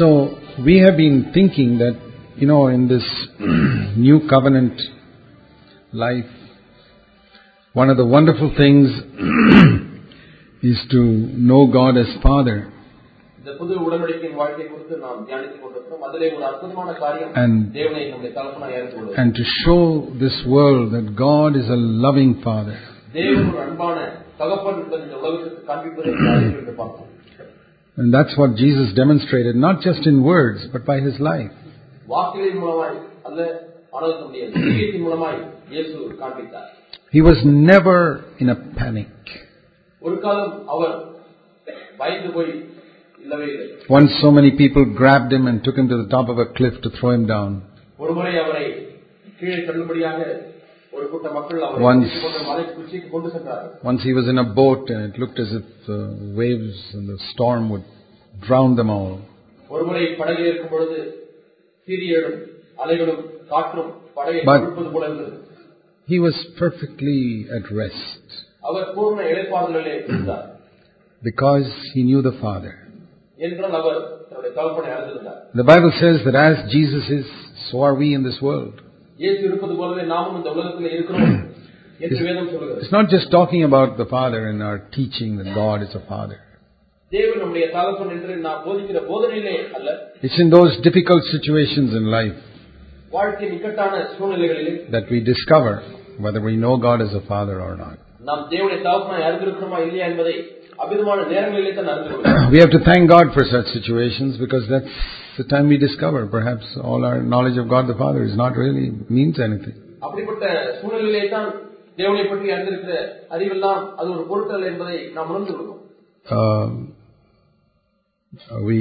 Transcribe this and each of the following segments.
So we have been thinking that, you know, in this new covenant life, one of the wonderful things is to know God as Father. And, and to show this world that God is a loving Father. And that's what Jesus demonstrated, not just in words, but by his life. வாக்குகளின் மூலமாய் அல்ல ஆனால் நம்முடைய ஜீவியத்தின் மூலமாய் இயேசு காண்பித்தார் He was never in a panic. ஒரு காலம் அவர் பயந்து போய் இல்லவே இல்லை Once so many people grabbed him and took him to the top of a cliff to throw him down. ஒருமுறை அவரை கீழே தள்ளும்படியாக Once, once he was in a boat and it looked as if the waves and the storm would drown them all. But he was perfectly at rest because he knew the Father. The Bible says that as Jesus is, so are we in this world. It's, it's not just talking about the Father and our teaching that God is a Father. It's in those difficult situations in life that we discover whether we know God as a Father or not. நாம் தேவனுடைய தகப்பனை அறிந்திருக்கிறோமா இல்லையா என்பதை அபிதமான நேரங்களிலே தான் அறிந்து கொள்கிறோம் We have to thank God for such situations because that's the time we discover perhaps all our knowledge of God the Father is not really means anything. அப்படிப்பட்ட சூழ்நிலையிலே தான் தேவனை பற்றி அறிந்திருக்கிற அறிவெல்லாம் அது ஒரு பொருட்டல் என்பதை நாம் உணர்ந்து கொள்வோம் Um, we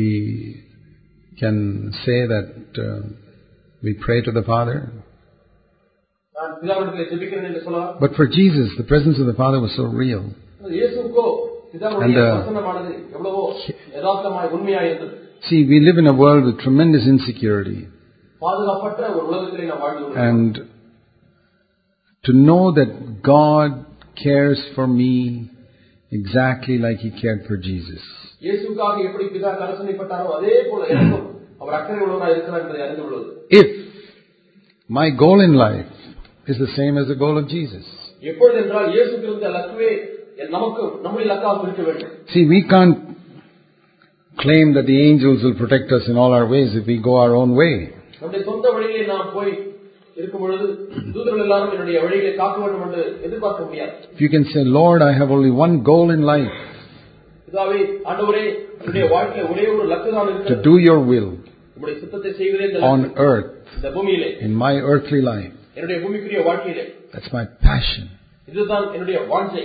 can say that uh, we pray to the Father, But for Jesus, the presence of the Father was so real. And, uh, see, we live in a world with tremendous insecurity. And to know that God cares for me exactly like He cared for Jesus. if my goal in life is the same as the goal of Jesus. See, we can't claim that the angels will protect us in all our ways if we go our own way. If you can say, Lord, I have only one goal in life. To do your will on earth in my earthly life. என்னுடைய பூமிக்குரிய வாழ்க்கையிலே That's my passion. இதுதான் என்னுடைய வாஞ்சை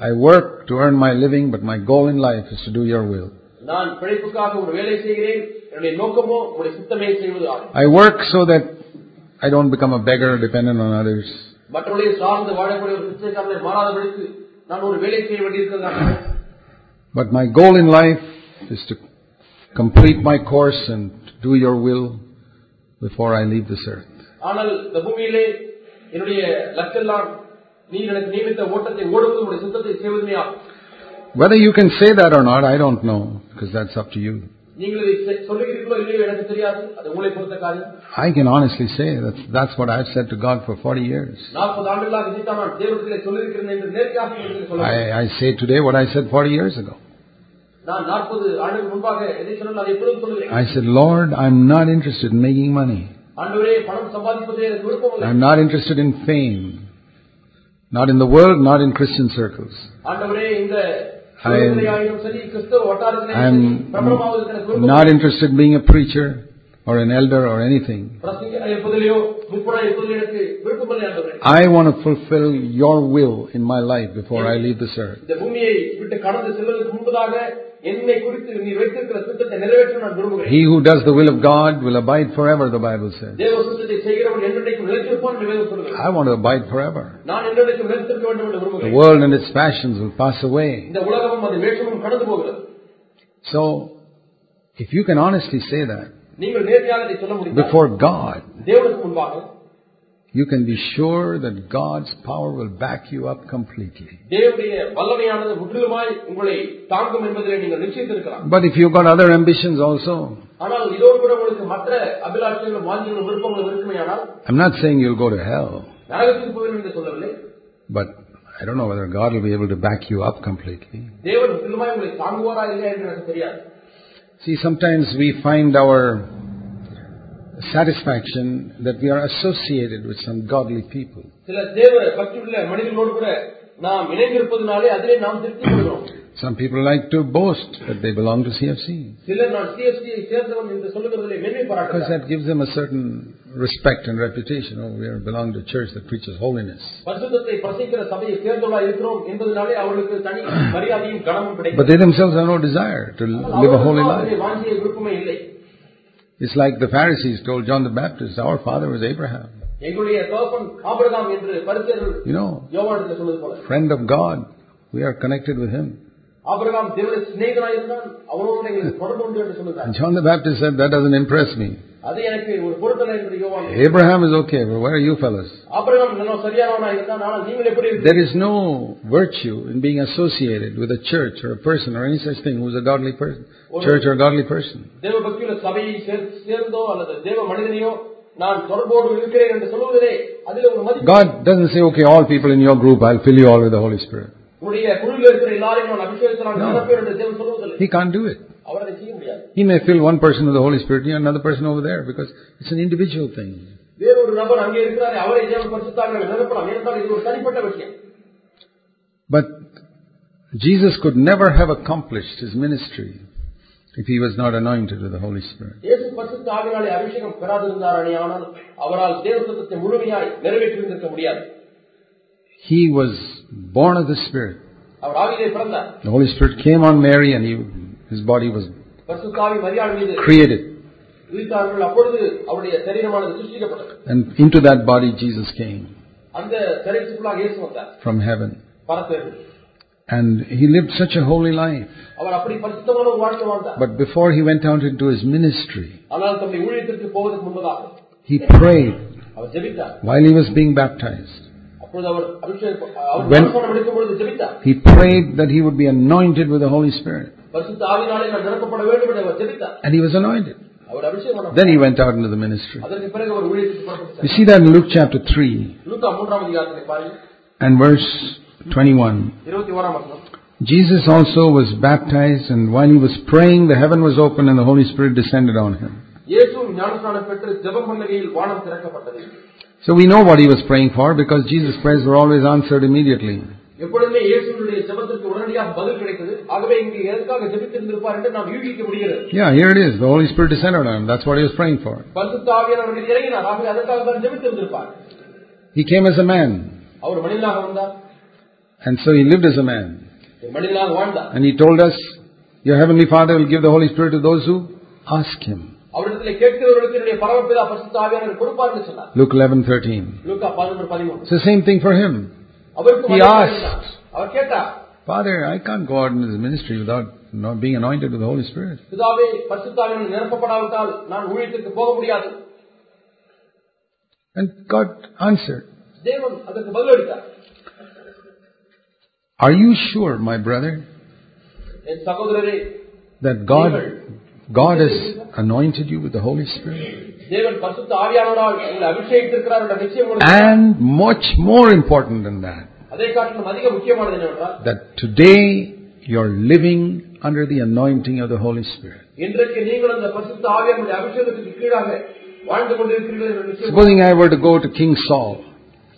I work to earn my living, but my goal in life is to do your will. நான் பிழைப்புக்காக ஒரு வேலை செய்கிறேன் என்னுடைய நோக்கமோ உங்களுடைய சித்தமே செய்வது ஆகும் I work so that I don't become a beggar dependent on others. மற்றவர்களை சார்ந்து வாழக்கூடிய ஒரு பிச்சைக்காரனை மாறாதபடிக்கு நான் ஒரு வேலை செய்ய வேண்டியிருக்கிறதா But my goal in life is to complete my course and to do your will before I leave this earth. ஆனால் இந்த பூமியிலே என்னுடைய லக்கெல்லாம் நீ எனக்கு நியமித்த ஓட்டத்தை ஓடுவது உங்களுடைய சித்தத்தை செய்வதுமே ஆகும் Whether you can say that or not, I don't know, because that's up to you. நீங்கள் இதை செ- சொல்லுகிறீர்களோ இல்லையோ எனக்கு தெரியாது அது உங்களை பொறுத்த காரியம் I can honestly say that's, that's what I've said to God for 40 years. நாற்பது ஆண்டுகளாக இதைத்தான் நான் தேவத்திலே சொல்லியிருக்கிறேன் என்று நேர்த்தியாக உங்களுக்கு சொல்ல I, I say today what I said 40 years ago. நான் நாற்பது ஆண்டுகள் முன்பாக எதை சொன்னால் அதை எப்பொழுதும் சொல்லுகிறேன் I said, Lord, I'm not interested in making money. I'm not interested in fame, not in the world, not in Christian circles. I'm, I'm not interested in being a preacher or an elder or anything. I want to fulfill your will in my life before I leave this earth. He who does the will of God will abide forever, the Bible says. I want to abide forever. The world and its passions will pass away. So, if you can honestly say that, நீங்கள் நேர்மையாக இதை சொல்ல முடியும் before God, தேவனுக்கு முன்பாக you can be sure that God's power will back you up completely. தேவனுடைய வல்லமையானது முற்றிலுமாய் உங்களை தாங்கும் என்பதிலே நீங்கள் நிச்சயித்திருக்கலாம் But if you've got other ambitions also, ஆனால் இதோடு கூட உங்களுக்கு மற்ற அபிலாஷங்களும் வாஞ்சிகளும் விருப்பங்களும் இருக்குமேயானால் I'm not saying you'll go to hell, நரகத்துக்கு போவீர்கள் என்று சொல்லவில்லை but I don't know whether God will be able to back you up completely. See, sometimes we find our satisfaction that we are associated with some godly people. சில தேவ பக்தியுள்ள மனிதர்களோடு கூட நாம் இணைந்திருப்பதனாலே அதிலே நாம் திருப்தி கொள்கிறோம் Some people like to boast that they belong to CFC சிலர் நான் சிஎஸ்டியை சேர்ந்தவன் என்று சொல்லுகிறதிலே மேன்மை because பாராட்டுகிறார் that gives them a certain respect and reputation. Oh, we are belong to a church that preaches holiness. பரிசுத்தத்தை பிரசிக்கிற சபையை சேர்ந்தவளா இருக்கிறோம் என்பதனாலே அவர்களுக்கு தனி மரியாதையும் கனமும் But கிடைக்கும் they themselves have no desire to live a holy life. அதிலே வாஞ்சிய விருப்பமே இல்லை It's like the Pharisees told John the Baptist, our father was Abraham. எங்களுடைய தகப்பன் ஆபிரகாம் என்று பரிசேர்கள் You know, யோவானத்தில் சொன்னது போல friend of God. We are connected with him. Abraham தேவனுடைய சிநேகனாக இருந்தான் அவனோடு எங்களுக்கு தொடர்பு உண்டு என்று சொல்லுகிறார் And John the Baptist said, that doesn't impress me. அது எனக்கு ஒரு பொருத்தலை என்று யோவான் Abraham is okay, but where are you fellas? Abraham நல்லா சரியானவனா இருந்தான் ஆனால் நீங்கள் எப்படி இருக்கீங்க? There is no virtue in being associated with a church or a person or any such thing who's a godly person, church or a godly person. தேவ பக்தியுள்ள சபையை சேர்- சேர்ந்தோ அல்லது தேவ மனிதனையோ நான் தொடர்போடு இருக்கிறேன் என்று சொல்லுவதிலே அதில் ஒரு மதிப்பு God doesn't say, okay, all people in your group, I'll fill you all with the Holy Spirit. He can't do it. He may fill one person with the Holy Spirit and another person over there because it's an individual thing. But Jesus could never have accomplished his ministry if he was not anointed with the Holy Spirit. He was born of the Spirit. அவர் ஆவியிலே பிறந்தார் The Holy Spirit came on Mary and he, his body was பரிசுத்த ஆவி மரியாள் மீது created. உயிர்த்தார்கள் அப்பொழுது அவருடைய சரீரமானது சிருஷ்டிக்கப்பட்டது And into that body Jesus came அந்த சரீரத்துக்குள்ளாக இயேசு வந்தார் from heaven. பரத்தேர்கள் And he lived such a holy life. அவர் அப்படி பரிசுத்தமான ஒரு வாழ்க்கை வாழ்ந்தார் But before he went out into his ministry, ஆனால் தம்முடைய ஊழியத்திற்கு போவதற்கு முன்பதாக he prayed அவர் ஜெபித்தார் while he was being baptized. When he prayed that he would be anointed with the Holy Spirit. And he was anointed. Then he went out into the ministry. You see that in Luke chapter 3 and verse 21. Jesus also was baptized, and while he was praying, the heaven was opened and the Holy Spirit descended on him. இயேசுவும் ஞானஸ்நானம் பெற்று ஜெபம் பண்ணுகையில் வானம் திறக்கப்பட்டது So we know what he was praying for because Jesus' prayers were always answered immediately. எப்பொழுதுமே இயேசுடைய ஜெபத்திற்கு உடனடியாக பதில் கிடைத்தது ஆகவே இங்கு எதற்காக ஜெபித்திருந்திருப்பார் என்று நாம் யூகிக்க முடிகிறது Yeah, here it is. The Holy Spirit descended on him. That's what he was praying for. பரிசுத்த ஆவியானவர்கள் இறங்கினார் ஆகவே அதற்காக தான் ஜெபித்திருந்திருப்பார் He came as a man, அவர் மனிதனாக வந்தார் and so he lived as a man. மனிதனாக வாழ்ந்தார் And he told us, Your heavenly Father will give the Holy Spirit to those who ask him. அவரிடத்தில் கேட்கிறவர்களுக்கு என்னுடைய பரமபிதா பரிசுத்த ஆவியானவர் கொடுப்பார் என்று சொன்னார் Luke 11:13. லூக்கா பதினொன்று பதிமூணு It's the same thing for him. அவருக்கு He மரியாதை asked. இருந்தார். அவர் கேட்டார் Father, I can't go out into this ministry without not being anointed with the Holy Spirit. பிதாவே பரிசுத்தாவினால் நிரப்பப்படாவிட்டால் நான் ஊழியத்துக்கு போக முடியாது And God answered, தேவன் அதற்கு பதிலளித்தார் Are you sure, my brother, என் சகோதரரே that God, God has anointed you with the Holy Spirit? தேவன் பரிசுத்த ஆவியானவரால் உங்களை அபிஷேகித்திருக்கிறார் என்ற நிச்சயம் உங்களுக்கு And much more important than that, அதை காட்டிலும் அதிக முக்கியமானது என்னவென்றால் that today you're living under the anointing of the Holy Spirit. இன்றைக்கு நீங்கள் அந்த பரிசுத்த ஆவியானுடைய அபிஷேகத்துக்கு கீழாக வாழ்ந்து கொண்டிருக்கிறீர்கள் என்ற நிச்சயம் Supposing I were to go to King Saul,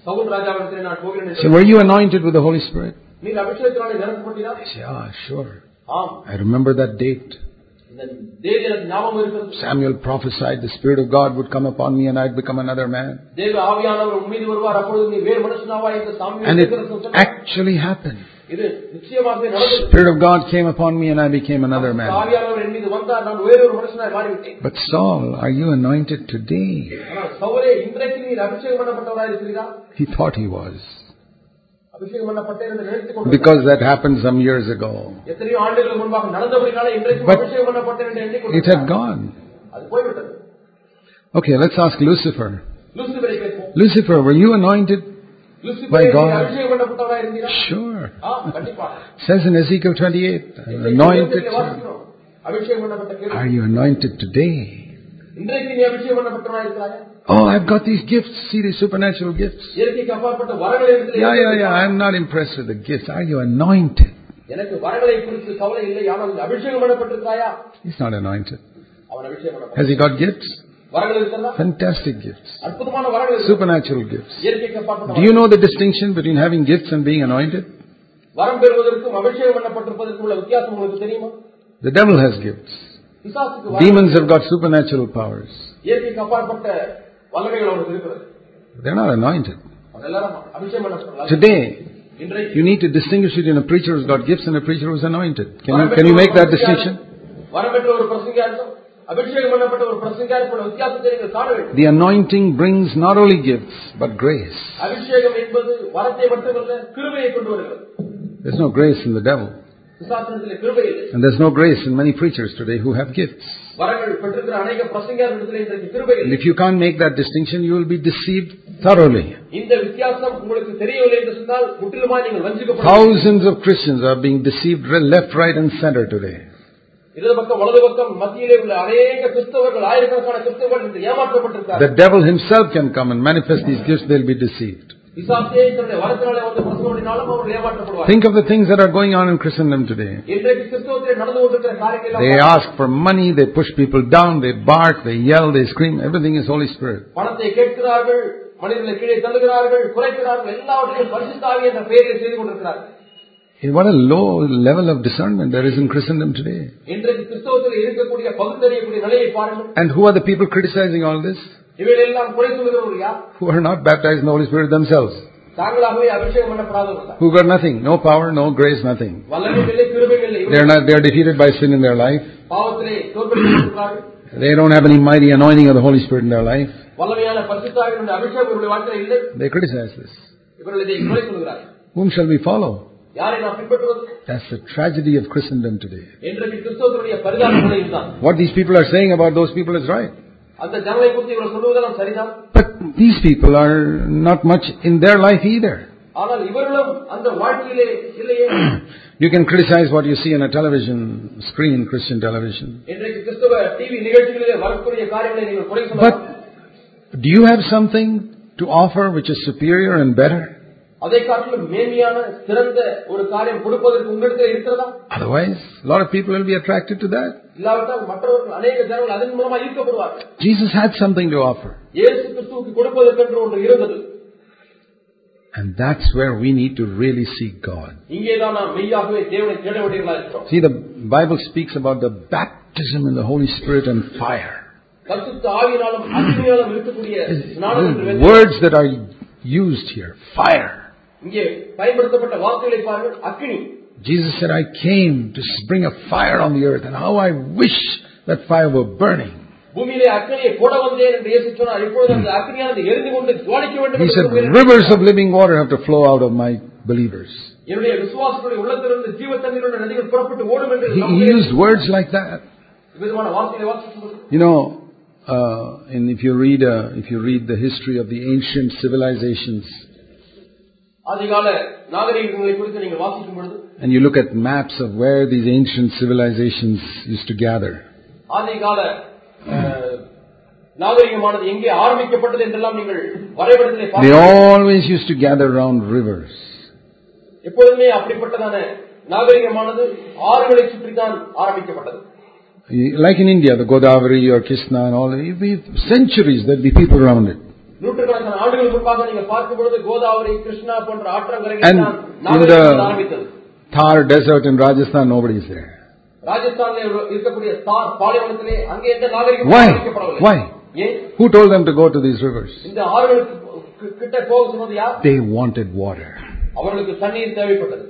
Saul ராஜாவிடத்தில் நான் போகிறேன் say, என்று were you anointed with the Holy Spirit? நீர் அபிஷேகத்தினாலே நிரப்பப்பட்டீரா I say, ah, sure. ஆம் I remember that date. Samuel prophesied the Spirit of God would come upon me and I'd become another man. And it actually happened. Spirit of God came upon me and I became another man. But Saul, are you anointed today? He thought he was. Because that happened some years ago. But it had gone. Okay, let's ask Lucifer. Lucifer, were you anointed by God? Sure. Says in Ezekiel 28, anointed. Are you anointed today? இன்றைக்கு நீ அபிஷேகம் பண்ணப்பட்டவனா இருக்கிறாயா Oh, I've got these gifts. See these supernatural gifts. இயற்கைக்கு அப்பாற்பட்ட வரங்களை இடத்துல Yeah, yeah, yeah. I'm not impressed with the gifts. Are you anointed? எனக்கு வரங்களை குறித்து கவலை இல்லை ஆனால் நீ அபிஷேகம் பண்ணப்பட்டிருக்காயா He's not anointed. அவன் அபிஷேகம் பண்ணப்பட்ட Has he got gifts? வரங்கள் இருக்கிறதா Fantastic gifts. அற்புதமான வரங்கள் இருக்கு. Supernatural gifts. இயற்கைக்கு அப்பாற்பட்ட Do you know the distinction between having gifts and being anointed? வரம் பெறுவதற்கும் அபிஷேகம் பண்ணப்பட்டிருப்பதற்கும் உள்ள வித்தியாசம் உங்களுக்கு தெரியுமா The devil has gifts. பிசாசுக்கு வரம் Demons have got supernatural powers. They're not anointed. Today, you need to distinguish between a preacher who's got gifts and a preacher who's anointed. Can you, can you make that distinction? The anointing brings not only gifts but grace. There's no grace in the devil. And there's no grace in many preachers today who have gifts. And if you can't make that distinction, you will be deceived thoroughly. Thousands of Christians are being deceived left, right, and center today. The devil himself can come and manifest these gifts, they'll be deceived. விசாசே தன்னுடைய வரத்தினாலே வந்து பிரசங்கம் பண்ணினாலும் அவர்கள் ஏமாற்றப்படுவார் Think of the things that are going on in Christendom today. இன்றைக்கு கிறிஸ்தவத்திலே நடந்து கொண்டிருக்கிற காரியங்கள் They எல்லாம் ask for money, they push people down, they bark, they yell, they scream. Everything is Holy Spirit. பணத்தை கேட்கிறார்கள் மனிதர்களை கீழே தள்ளுகிறார்கள் குறைக்கிறார்கள் எல்லாவற்றையும் பரிசுத்தாவி என்ற பெயரில் செய்து கொண்டிருக்கிறார்கள் Eh, What a low level of discernment there is in Christendom today. இன்றைக்கு கிறிஸ்தவத்தில் இருக்கக்கூடிய பகுத்தறியக்கூடிய நிலையை பாருங்கள் And who are the people criticizing all this? இவைகளெல்லாம் குறை சொல்லுகிறவர்கள் யார் Who are not baptized in the Holy Spirit themselves. தாங்களாகவே அபிஷேகம் பண்ணப்படாதவர்கள் தான். Who got nothing, no power, no grace, nothing. வல்லமையும் இல்லை கிருபையும் இல்லை They are not, they are defeated by sin in their life. பாவத்திலே தோற்கடிக்கப்பட்டிருக்கிறார்கள் They don't have any mighty anointing of the Holy Spirit in their life. வல்லமையான பரிசுத்தாவினுடைய அபிஷேகம் இவருடைய வாழ்க்கையில் இல்லை They criticize this. இவர்கள் இதை குறை சொல்கிறார்கள் Whom shall we follow? யாரை நாம் பின்பற்றுவது That's the tragedy of Christendom today. இன்றைக்கு கிறிஸ்தவத்தினுடைய பரிதாப நிலை இதுதான் What these people are saying about those people is right. அந்த ஜனங்களை குறித்து இவர்கள் சொல்வதெல்லாம் சரிதான் But these people are not much in their life either. ஆனால் இவர்களும் அந்த வாழ்க்கையிலே இல்லையே You can criticize what you see on a television screen, Christian television. இன்றைக்கு கிறிஸ்தவ டிவி நிகழ்ச்சிகளிலே வரக்கூடிய காரியங்களை நீங்கள் குறை But சொல்லலாம் do you have something to offer which is superior and better? அதை காட்டிலும் மேன்மையான சிறந்த ஒரு காரியம் கொடுப்பதற்கு உங்களிடத்தில் இருக்கிறதா Otherwise, a lot of people will be attracted to that. இல்லாவிட்டால் மற்றவர்கள் அநேக ஜனங்கள் அதன் மூலமா ஈர்க்கப்படுவார்கள் Jesus had something to offer. இயேசு கிறிஸ்துவுக்கு கொடுப்பதற்கென்று ஒன்று இருந்தது And that's where we need to really seek God. இங்கேதான் நாம் மெய்யாகவே தேவனை தேட வேண்டியவர்களா இருக்கிறோம் See, the Bible speaks about the baptism in the Holy Spirit and fire. கத்துத்த ஆவியினாலும் அக்னியாலும் இருக்கக்கூடிய ஸ்நானம் என்று The வேதம் words that are used here, fire. இங்கே பயன்படுத்தப்பட்ட வார்த்தைகளை பாருங்கள் அக்னி Jesus said, I came to bring a fire on the earth, and how I wish that fire were burning. பூமியிலே அக்னியை போட வந்தேன் என்று இயேசு சொன்னார் இப்பொழுது அந்த அக்னியானது எரிந்து கொண்டு ஜுவாலிக்க வேண்டும் He என்று said, விரும்புகிறேன். rivers of living water have to flow out of my believers. என்னுடைய விசுவாசத்துடைய உள்ளத்திலிருந்து ஜீவ தண்ணீருடைய நதிகள் புறப்பட்டு ஓடும் என்று He, he நம்புகிறேன். used words like that. விதமான வார்த்தைகளை வாசித்து You know, uh, and if you read, uh, if you read the history of the ancient civilizations, and you look at maps of where these ancient civilizations used to gather, ஆதிகால அஹ், நாகரிகமானது எங்கே ஆரம்பிக்கப்பட்டது என்றெல்லாம் நீங்கள் வரைபடத்திலே they பார்க்க always used to gather around rivers. எப்பொழுதுமே அப்படிப்பட்டதான நாகரிகமானது ஆறுகளை சுற்றித்தான் ஆரம்பிக்கப்பட்டது Like in India, the Godavari or Krishna and all, we- we- centuries there'd be people around it. நூற்றுக்கணக்கான ஆண்டுகள் முன்பாக நீங்கள் பார்க்கும் பொழுது கோதாவரி கிருஷ்ணா போன்ற ஆற்றங்கரைகள் And தான் in நாகரிகம் the- ஆரம்பித்தது Thar desert in Rajasthan, nobody's there. ராஜஸ்தானில் இருக்கக்கூடிய தார் பாலைவனத்திலே அங்கே எந்த நாகரிகம் Why? ஆரம்பிக்கப்படவில்லை Why? ஏன் Who told them to go to these rivers? இந்த ஆறுகளுக்கு கி- கிட்ட போக சொன்னது யார் They wanted water. அவர்களுக்கு தண்ணீர் தேவைப்பட்டது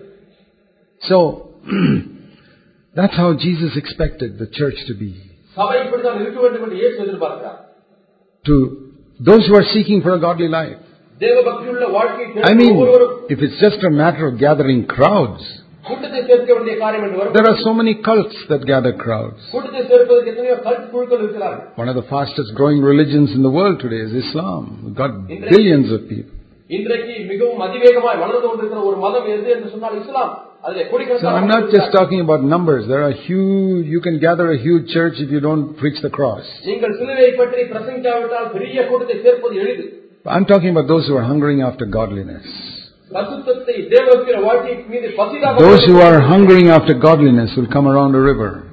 So, that's how Jesus expected the church to be. சபை இப்படித்தான் இருக்க வேண்டும் என்று இயேசு எதிர்பார்க்கிறார் To those who are seeking for a godly life. தேவ பக்தியுள்ள வாழ்க்கையை I தேடும் mean, ஒவ்வொருவரும் if it's just a matter of gathering crowds, கூட்டத்தை சேர்க்க வேண்டிய காரியம் என்று வரும் there are so many cults that gather crowds. கூட்டத்தை சேர்ப்பதற்கு எத்தனையோ கல்ட் குழுக்கள் இருக்கிறார்கள் One of the fastest growing religions in the world today is Islam. We've got billions of people. இன்றைக்கு மிகவும் அதிவேகமாய் வளர்ந்து கொண்டிருக்கிற ஒரு மதம் எது என்று சொன்னால் இஸ்லாம் அதிலே so I'm not just talking about numbers. There are huge, you can gather a huge church if you don't preach the cross. I'm talking about those who are hungering after godliness. Those who are hungering after godliness will come around the river.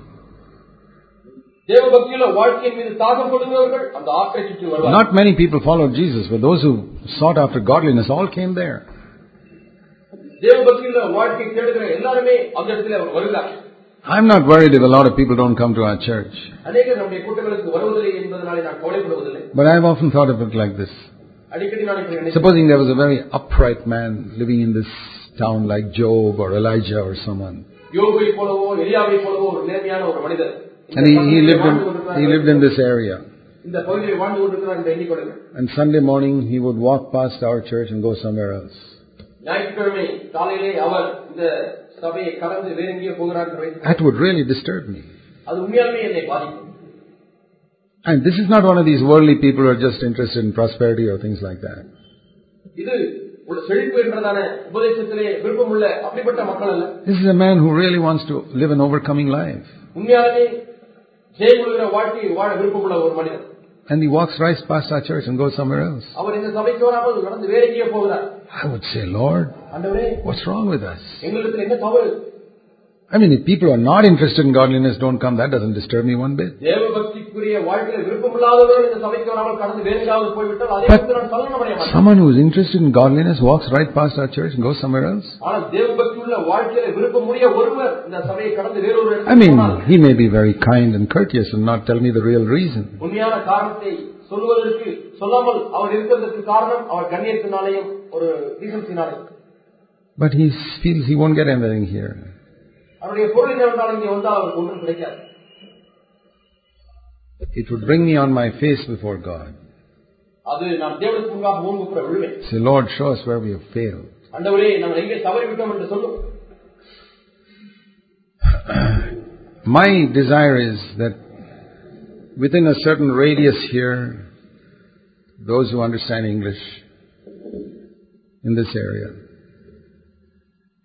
Not many people followed Jesus, but those who sought after godliness all came there. தேவபக்தியுள்ள வாழ்க்கை தேடுகிற எல்லாருமே அந்த இடத்துல அவர் வருகிறார் I'm not worried if a lot of people don't come to our church. அநேகர் நம்முடைய கூட்டங்களுக்கு வருவதில்லை என்பதனாலே நான் கவலைப்படுவதில்லை But I've often thought of it like this. அடிக்கடி நான் இப்படி நினைக்கிறேன். Supposing there was a very upright man living in this town like Job or Elijah or someone. யோபை போலவோ எலியாவை போலவோ ஒரு நேர்மையான ஒரு மனிதர் இந்த And he, he, பகுதியிலே lived வாழ்ந்து in, கொண்டிருக்கிறார். he lived in this area. இந்த பகுதியில் வாழ்ந்து கொண்டிருக்கிறார் என்று எண்ணிக்கொள்ளுங்கள் And Sunday morning he would walk past our church and go somewhere else. ஞாயிற்றுக்கிழமை காலையிலே அவர் இந்த சபையை கடந்து வேற எங்கேயோ போகிறார் என்று வைத்துக் That would really disturb me. அது உண்மையாலுமே என்னை பாதிக்கும் And this is not one of these worldly people who are just interested in prosperity or things like that. இது ஒரு செழிப்பு என்றதான உபதேசத்திலே விருப்பமுள்ள அப்படிப்பட்ட மக்கள் அல்ல This is a man who really wants to live an overcoming life. உண்மையாலுமே ஜெயமுழுகிற வாழ்க்கையை வாழ விருப்பமுள்ள ஒரு மனிதர் And he walks right past our church and goes somewhere else. அவர் இந்த சபைக்கு வராமல் நடந்து வேற எங்கேயோ போகிறார் I would say, Lord, ஆண்டவரே what's wrong with us? எங்களிடத்தில் என்ன தவறு I mean, if people are not interested in godliness don't come, that doesn't disturb me one bit. தேவ பக்திக்குரிய வாழ்க்கையில் விருப்பமில்லாதவர்கள் இந்த சபைக்கு வராமல் கடந்து வேறு எங்காவது போய்விட்டால் அதை But- குறித்து நான் சலனம் அடைய மாட்டேன் Someone who is interested in godliness walks right past our church and goes somewhere else. ஆனால் தேவ பக்தியுள்ள வாழ்க்கையில விருப்பமுடைய ஒருவர் இந்த சபையை கடந்து வேறொரு I இடத்துக்கு mean, போனால் he may be very kind and courteous and not tell me the real reason. உண்மையான காரணத்தை சொல்லுவதற்கு சொல்லாமல் அவர் இருக்கிறதற்கு காரணம் அவர் கண்ணியத்தினாலேயும் ஒரு டீசன்சினாலேயும் But he feels he won't get anything here. அவருடைய பொருள் என்னவென்றால் இங்கே வந்தால் அவருக்கு ஒன்றும் கிடைக்காது It would bring me on my face before God. அது நான் தேவனுக்கு முன்பாக முன்குப்புற விழுவேன் Say, Lord, show us where we have failed. அண்டவரே நாங்கள் எங்கே தவறி விட்டோம் என்று சொல்லும் My desire is that within a certain radius here, those who understand English in this area,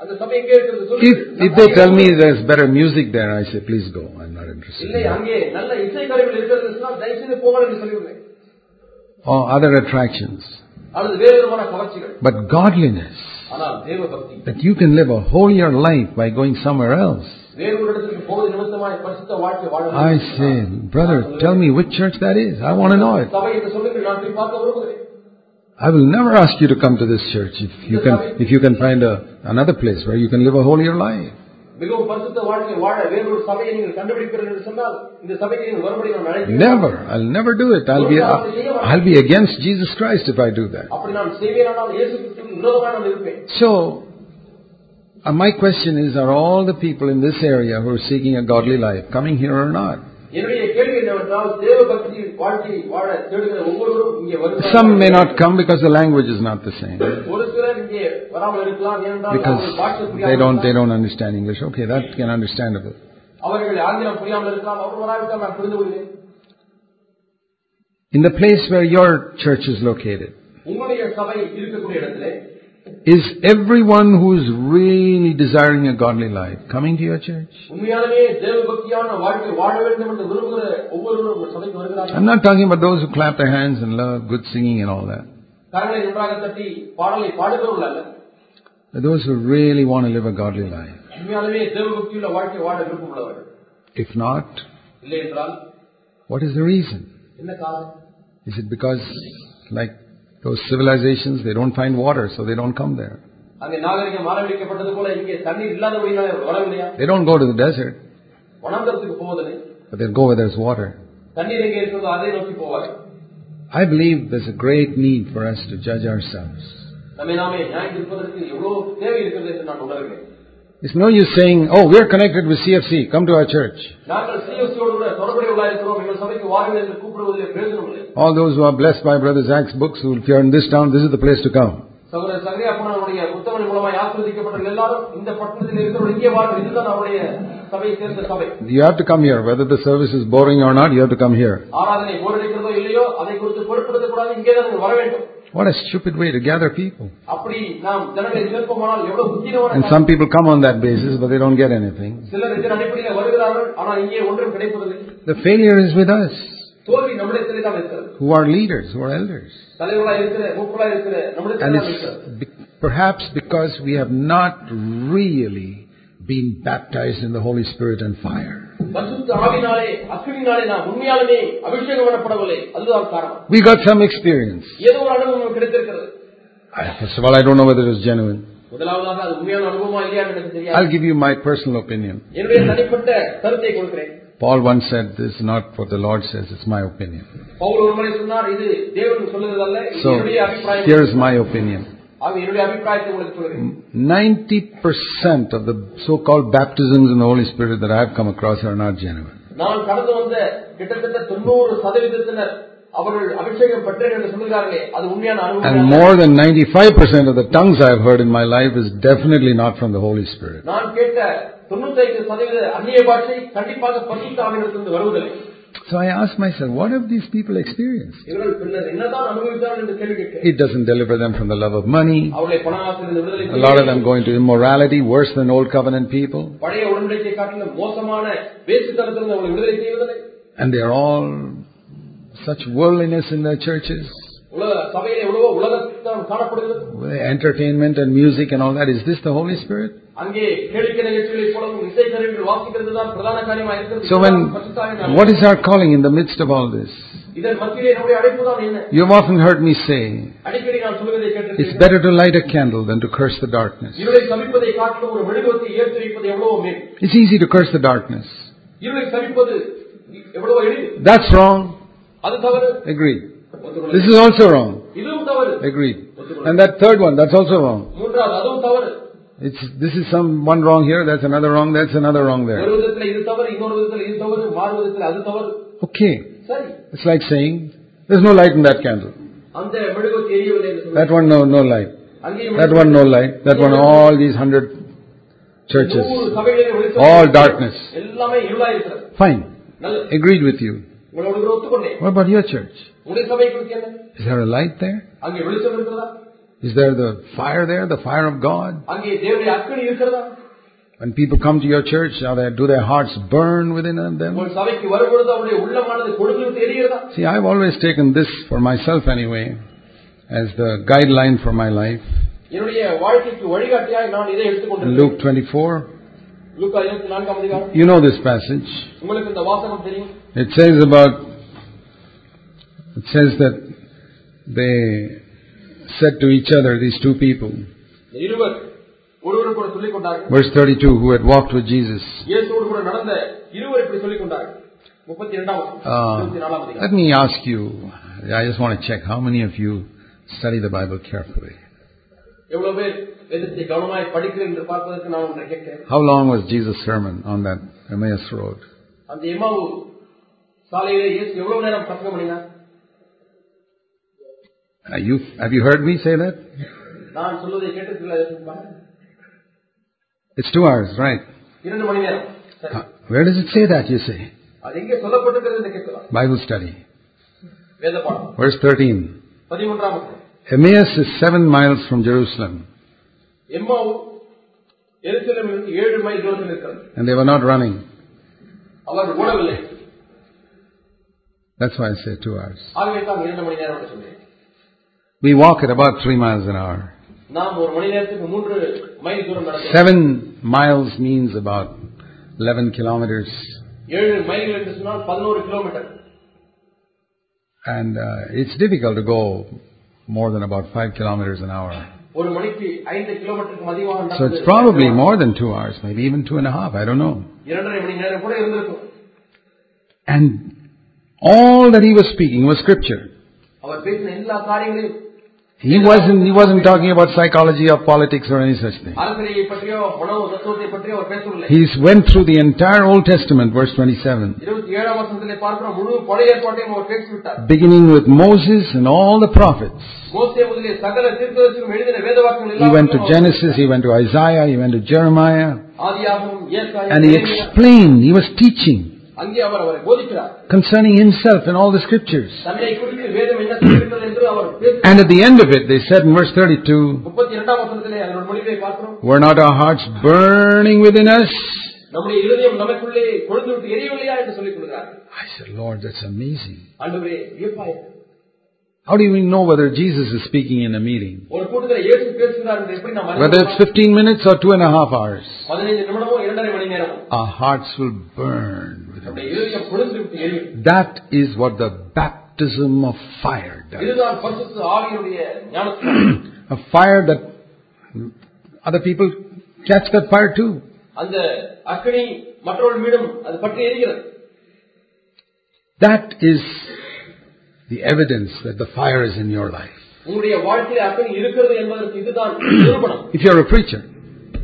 If, if they tell me there's better music there, I say, please go. I'm not interested. In or other attractions. But godliness. That you can live a holier life by going somewhere else. I say, brother, tell me which church that is. I want to know it. I will never ask you to come to this church if you can, if you can find a, another place where you can live a holier life. மிகவும் பரிசுத்த வாழ்க்கை வாழ வேறொரு சபையை நீங்கள் கண்டுபிடிப்பீர்கள் என்று சொன்னால் இந்த சபைக்கு நீங்கள் மறுபடி நான் அழைக்கிறேன் Never. I'll never do it. I'll be, I'll be against Jesus Christ if I do that. அப்படி நான் செய்வேனானால் இயேசு கிறிஸ்துவுக்கு விரோதமாக நான் இருப்பேன் So, uh, my question is, are all the people in this area who are seeking a godly life coming here or not? Some may not come because the language is not the same. Because they don't they don't understand English. Okay, that can understandable. In the place where your church is located, is everyone who is really desiring a godly life coming to your church? I'm not talking about those who clap their hands and love good singing and all that. But those who really want to live a godly life. If not, what is the reason? Is it because, like those civilizations, they don't find water, so they don't come there? அங்கே நாகரிகம் ஆரம்பிக்கப்பட்டது போல இங்கே தண்ணீர் இல்லாதபடினால அவர்கள் வரவில்லையா They don't go to the desert, வனாந்தரத்துக்கு போவதில்லை but they go where there's water. தண்ணீர் எங்கே இருக்கிறதோ அதை நோக்கி போவார்கள் I believe there's a great need for us to judge ourselves. நம்மை நாமே நியாயம் இருப்பதற்கு எவ்வளவு தேவை இருக்கிறது என்று நான் உணர்கிறேன் it's no use saying, oh, we are connected with CFC, come to our church. All those who are blessed by Brother Zac's books, who if you are in this town, this is the place to come. You have to come here, whether the service is boring or not, you have to come here. What a stupid way to gather people. And some people come on that basis, but they don't get anything. The failure is with us. Who are leaders, who are elders. And it's perhaps because we have not really been baptized in the Holy Spirit and fire. We got some experience. First of all, I don't know whether it's genuine. I'll give you my personal opinion. Paul once said, This is not what the Lord says, it's my opinion. So, here is my opinion. ஆக என்னுடைய அபிப்பிராயத்தை உங்களுக்கு சொல்கிறேன் 90% of the so-called baptisms in the Holy Spirit that I've come across are not genuine. நான் கடந்து வந்த கிட்டத்தட்ட தொண்ணூறு சதவீதத்தினர் அவர்கள் அபிஷேகம் பெற்றேன் என்று சொல்லுகிறார்களே அது உண்மையான And அனுபவம் more than 95% of the tongues I've heard in my life is definitely not from the Holy Spirit. நான் கேட்ட தொண்ணூத்தைந்து சதவீத அந்நிய பாஷை கண்டிப்பாக பரிசுத்தாவினிடத்திலிருந்து வருவதில்லை So I asked myself, what have these people experienced? It doesn't deliver them from the love of money. A lot of them go into immorality, worse than old covenant people. And they are all such worldliness in their churches. Entertainment and music and all that. Is this the Holy Spirit? So when, what is our calling in the midst of all this? You've often heard me say, it's better to light a candle than to curse the darkness. It's easy to curse the darkness. That's wrong. Agreed. This is also wrong. Agreed. And that third one, that's also wrong. மூன்றாவது அதுவும் தவறு It's, this is some one wrong here, that's another wrong, that's another wrong ஒரு there. விதத்துல இது தவறு இன்னொரு விதத்துல இது தவறு மாறு விதத்துல அது தவறு Okay. சரி It's like saying, there's no light in that candle. அந்த மெழுகுவத்தி எரியவில்லை என்று That சொல்லுங்கள் one, no, no light. அங்கேயும் That one, no light. That one, all these hundred churches. நூறு சபைகளிலே வெளிச்சம் All darkness. எல்லாமே இருளா இருக்கிறது Fine. நல்லது Agreed with you. உங்களோட கூட ஒத்துக்கொண்டேன் What about your church? உங்களுடைய சபை குறித்து என்ன Is there a light there? அங்கே வெளிச்சம் இருக்கிறதா Is there the fire there, the fire of God? அங்கே தேவனுடைய அக்கனி இருக்கிறதா When people come to your church, are they, do their hearts burn within them? உங்கள் சபைக்கு வரும்பொழுது அவருடைய உள்ளமானது கொடுத்து விட்டு எரிகிறதா See, I've always taken this for myself anyway, as the guideline for my life. என்னுடைய வாழ்க்கைக்கு வழிகாட்டியாய் நான் இதை In எடுத்துக்கொண்டிருக்கிறேன் Luke 24, லூக்கா இருபத்தி நான்காம் அதிகாரம் you know this passage. உங்களுக்கு இந்த வாசகம் தெரியும் It says about, it says that they said to each other, these two people. Verse 32, who had walked with Jesus. Uh, let me ask you, I just want to check, how many of you study the Bible carefully? How long was Jesus' sermon on that Emmaus road? you, have you heard me say that? நான் சொல்வதை கேட்டிருக்கீங்களா It's two hours, right? இரண்டு மணி நேரம் சரி. Uh, Where does it say that, you say? அது எங்கே சொல்லப்பட்டிருக்கிறது என்று கேட்கலாம் Bible study. வேத பாடம் Verse 13. பதிமூன்றாம் வசனம். Emmaus is seven miles from Jerusalem, எம்மாவு எருசலேமிலிருந்து ஏழு மைல் தூரத்தில் இருக்கிறது and they were not running. Our ஓடவில்லை That's why I say two hours. ஆகவே தான் இரண்டு மணி நேரம் என்று சொன்னேன் We walk at about three miles an hour. நாம் ஒரு மணி நேரத்துக்கு மூன்று மைல் தூரம் நடக்கிறோம் Seven miles means about 11 kilometers. ஏழு மைல்கள் என்று சொன்னால் பதினோரு kilometre And uh, it's difficult to go more than about five kilometers an hour. ஒரு மணிக்கு ஐந்து கிலோமீட்டருக்கு அதிகமாக So நடப்பது it's probably more than two hours, maybe even two and a half, I don't know. இரண்டரை மணி நேரம் கூட இருந்திருக்கும் And all that he was speaking was scripture. அவர் பேசின எல்லா காரியங்களையும் He wasn't, he wasn't talking about psychology or politics or any such thing. He went through the entire Old Testament, verse 27. Beginning with Moses and all the prophets. He went to Genesis, he went to Isaiah, he went to Jeremiah. And he explained, he was teaching அங்கே அவர் அவரை போதிக்கிறார் concerning himself and all the scriptures. தன்னை குறித்து வேதம் என்ன சொல்லிருக்கிறது என்று அவர் பேசுகிறார் And at the end of it, they said in verse 32, முப்பத்தி இரண்டாம் வசனத்திலே அதனுடைய முடிவை பார்க்கிறோம் Were not our hearts burning within us? நம்முடைய இருதயம் நமக்குள்ளே கொழுந்து விட்டு எரியவில்லையா என்று சொல்லிக் கொடுக்கிறார் I said, Lord, that's amazing. ஆண்டவரே வியப்பா இருக்கு. How do we know whether Jesus is speaking in a meeting? ஒரு கூட்டத்தில் இயேசு பேசுகிறார் என்று எப்படி நாம் Whether it's அறிந்து 15 minutes or two and a half hours, பதினைந்து நிமிடமோ இரண்டரை மணி நேரமோ our hearts will burn within நம்முடைய us. இருதயம் கொழுந்து விட்டு எரியும் That is what the baptism of fire does. இதுதான் பரிசுத்த ஆவியினுடைய ஞானஸ்தானம் A fire that other people catch that fire too. அந்த அக்கினி மற்றவர்கள் மீதும் அது பற்றி எரிகிறது That is the evidence that the fire is in your life. உங்களுடைய வாழ்க்கையில அக்கினி இருக்கிறது என்பதற்கு இதுதான் நிரூபணம் If you're a preacher,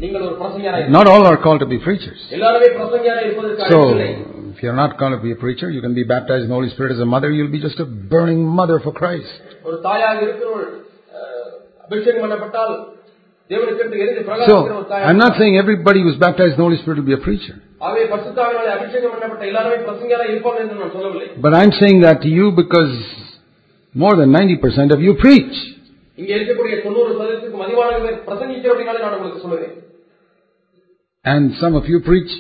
நீங்கள் ஒரு பிரசங்கியாராய் not all are called to be preachers. எல்லாருமே பிரசங்கியாராய் இருப்பதற்கு So, அழைப்பில்லை if you're not going to be a preacher, you can be baptized in the Holy Spirit as a mother. You'll be just a burning mother for Christ. So, I'm not saying everybody who's baptized in the Holy Spirit will be a preacher. But I'm saying that to you because more than 90% of you preach. And some of you preach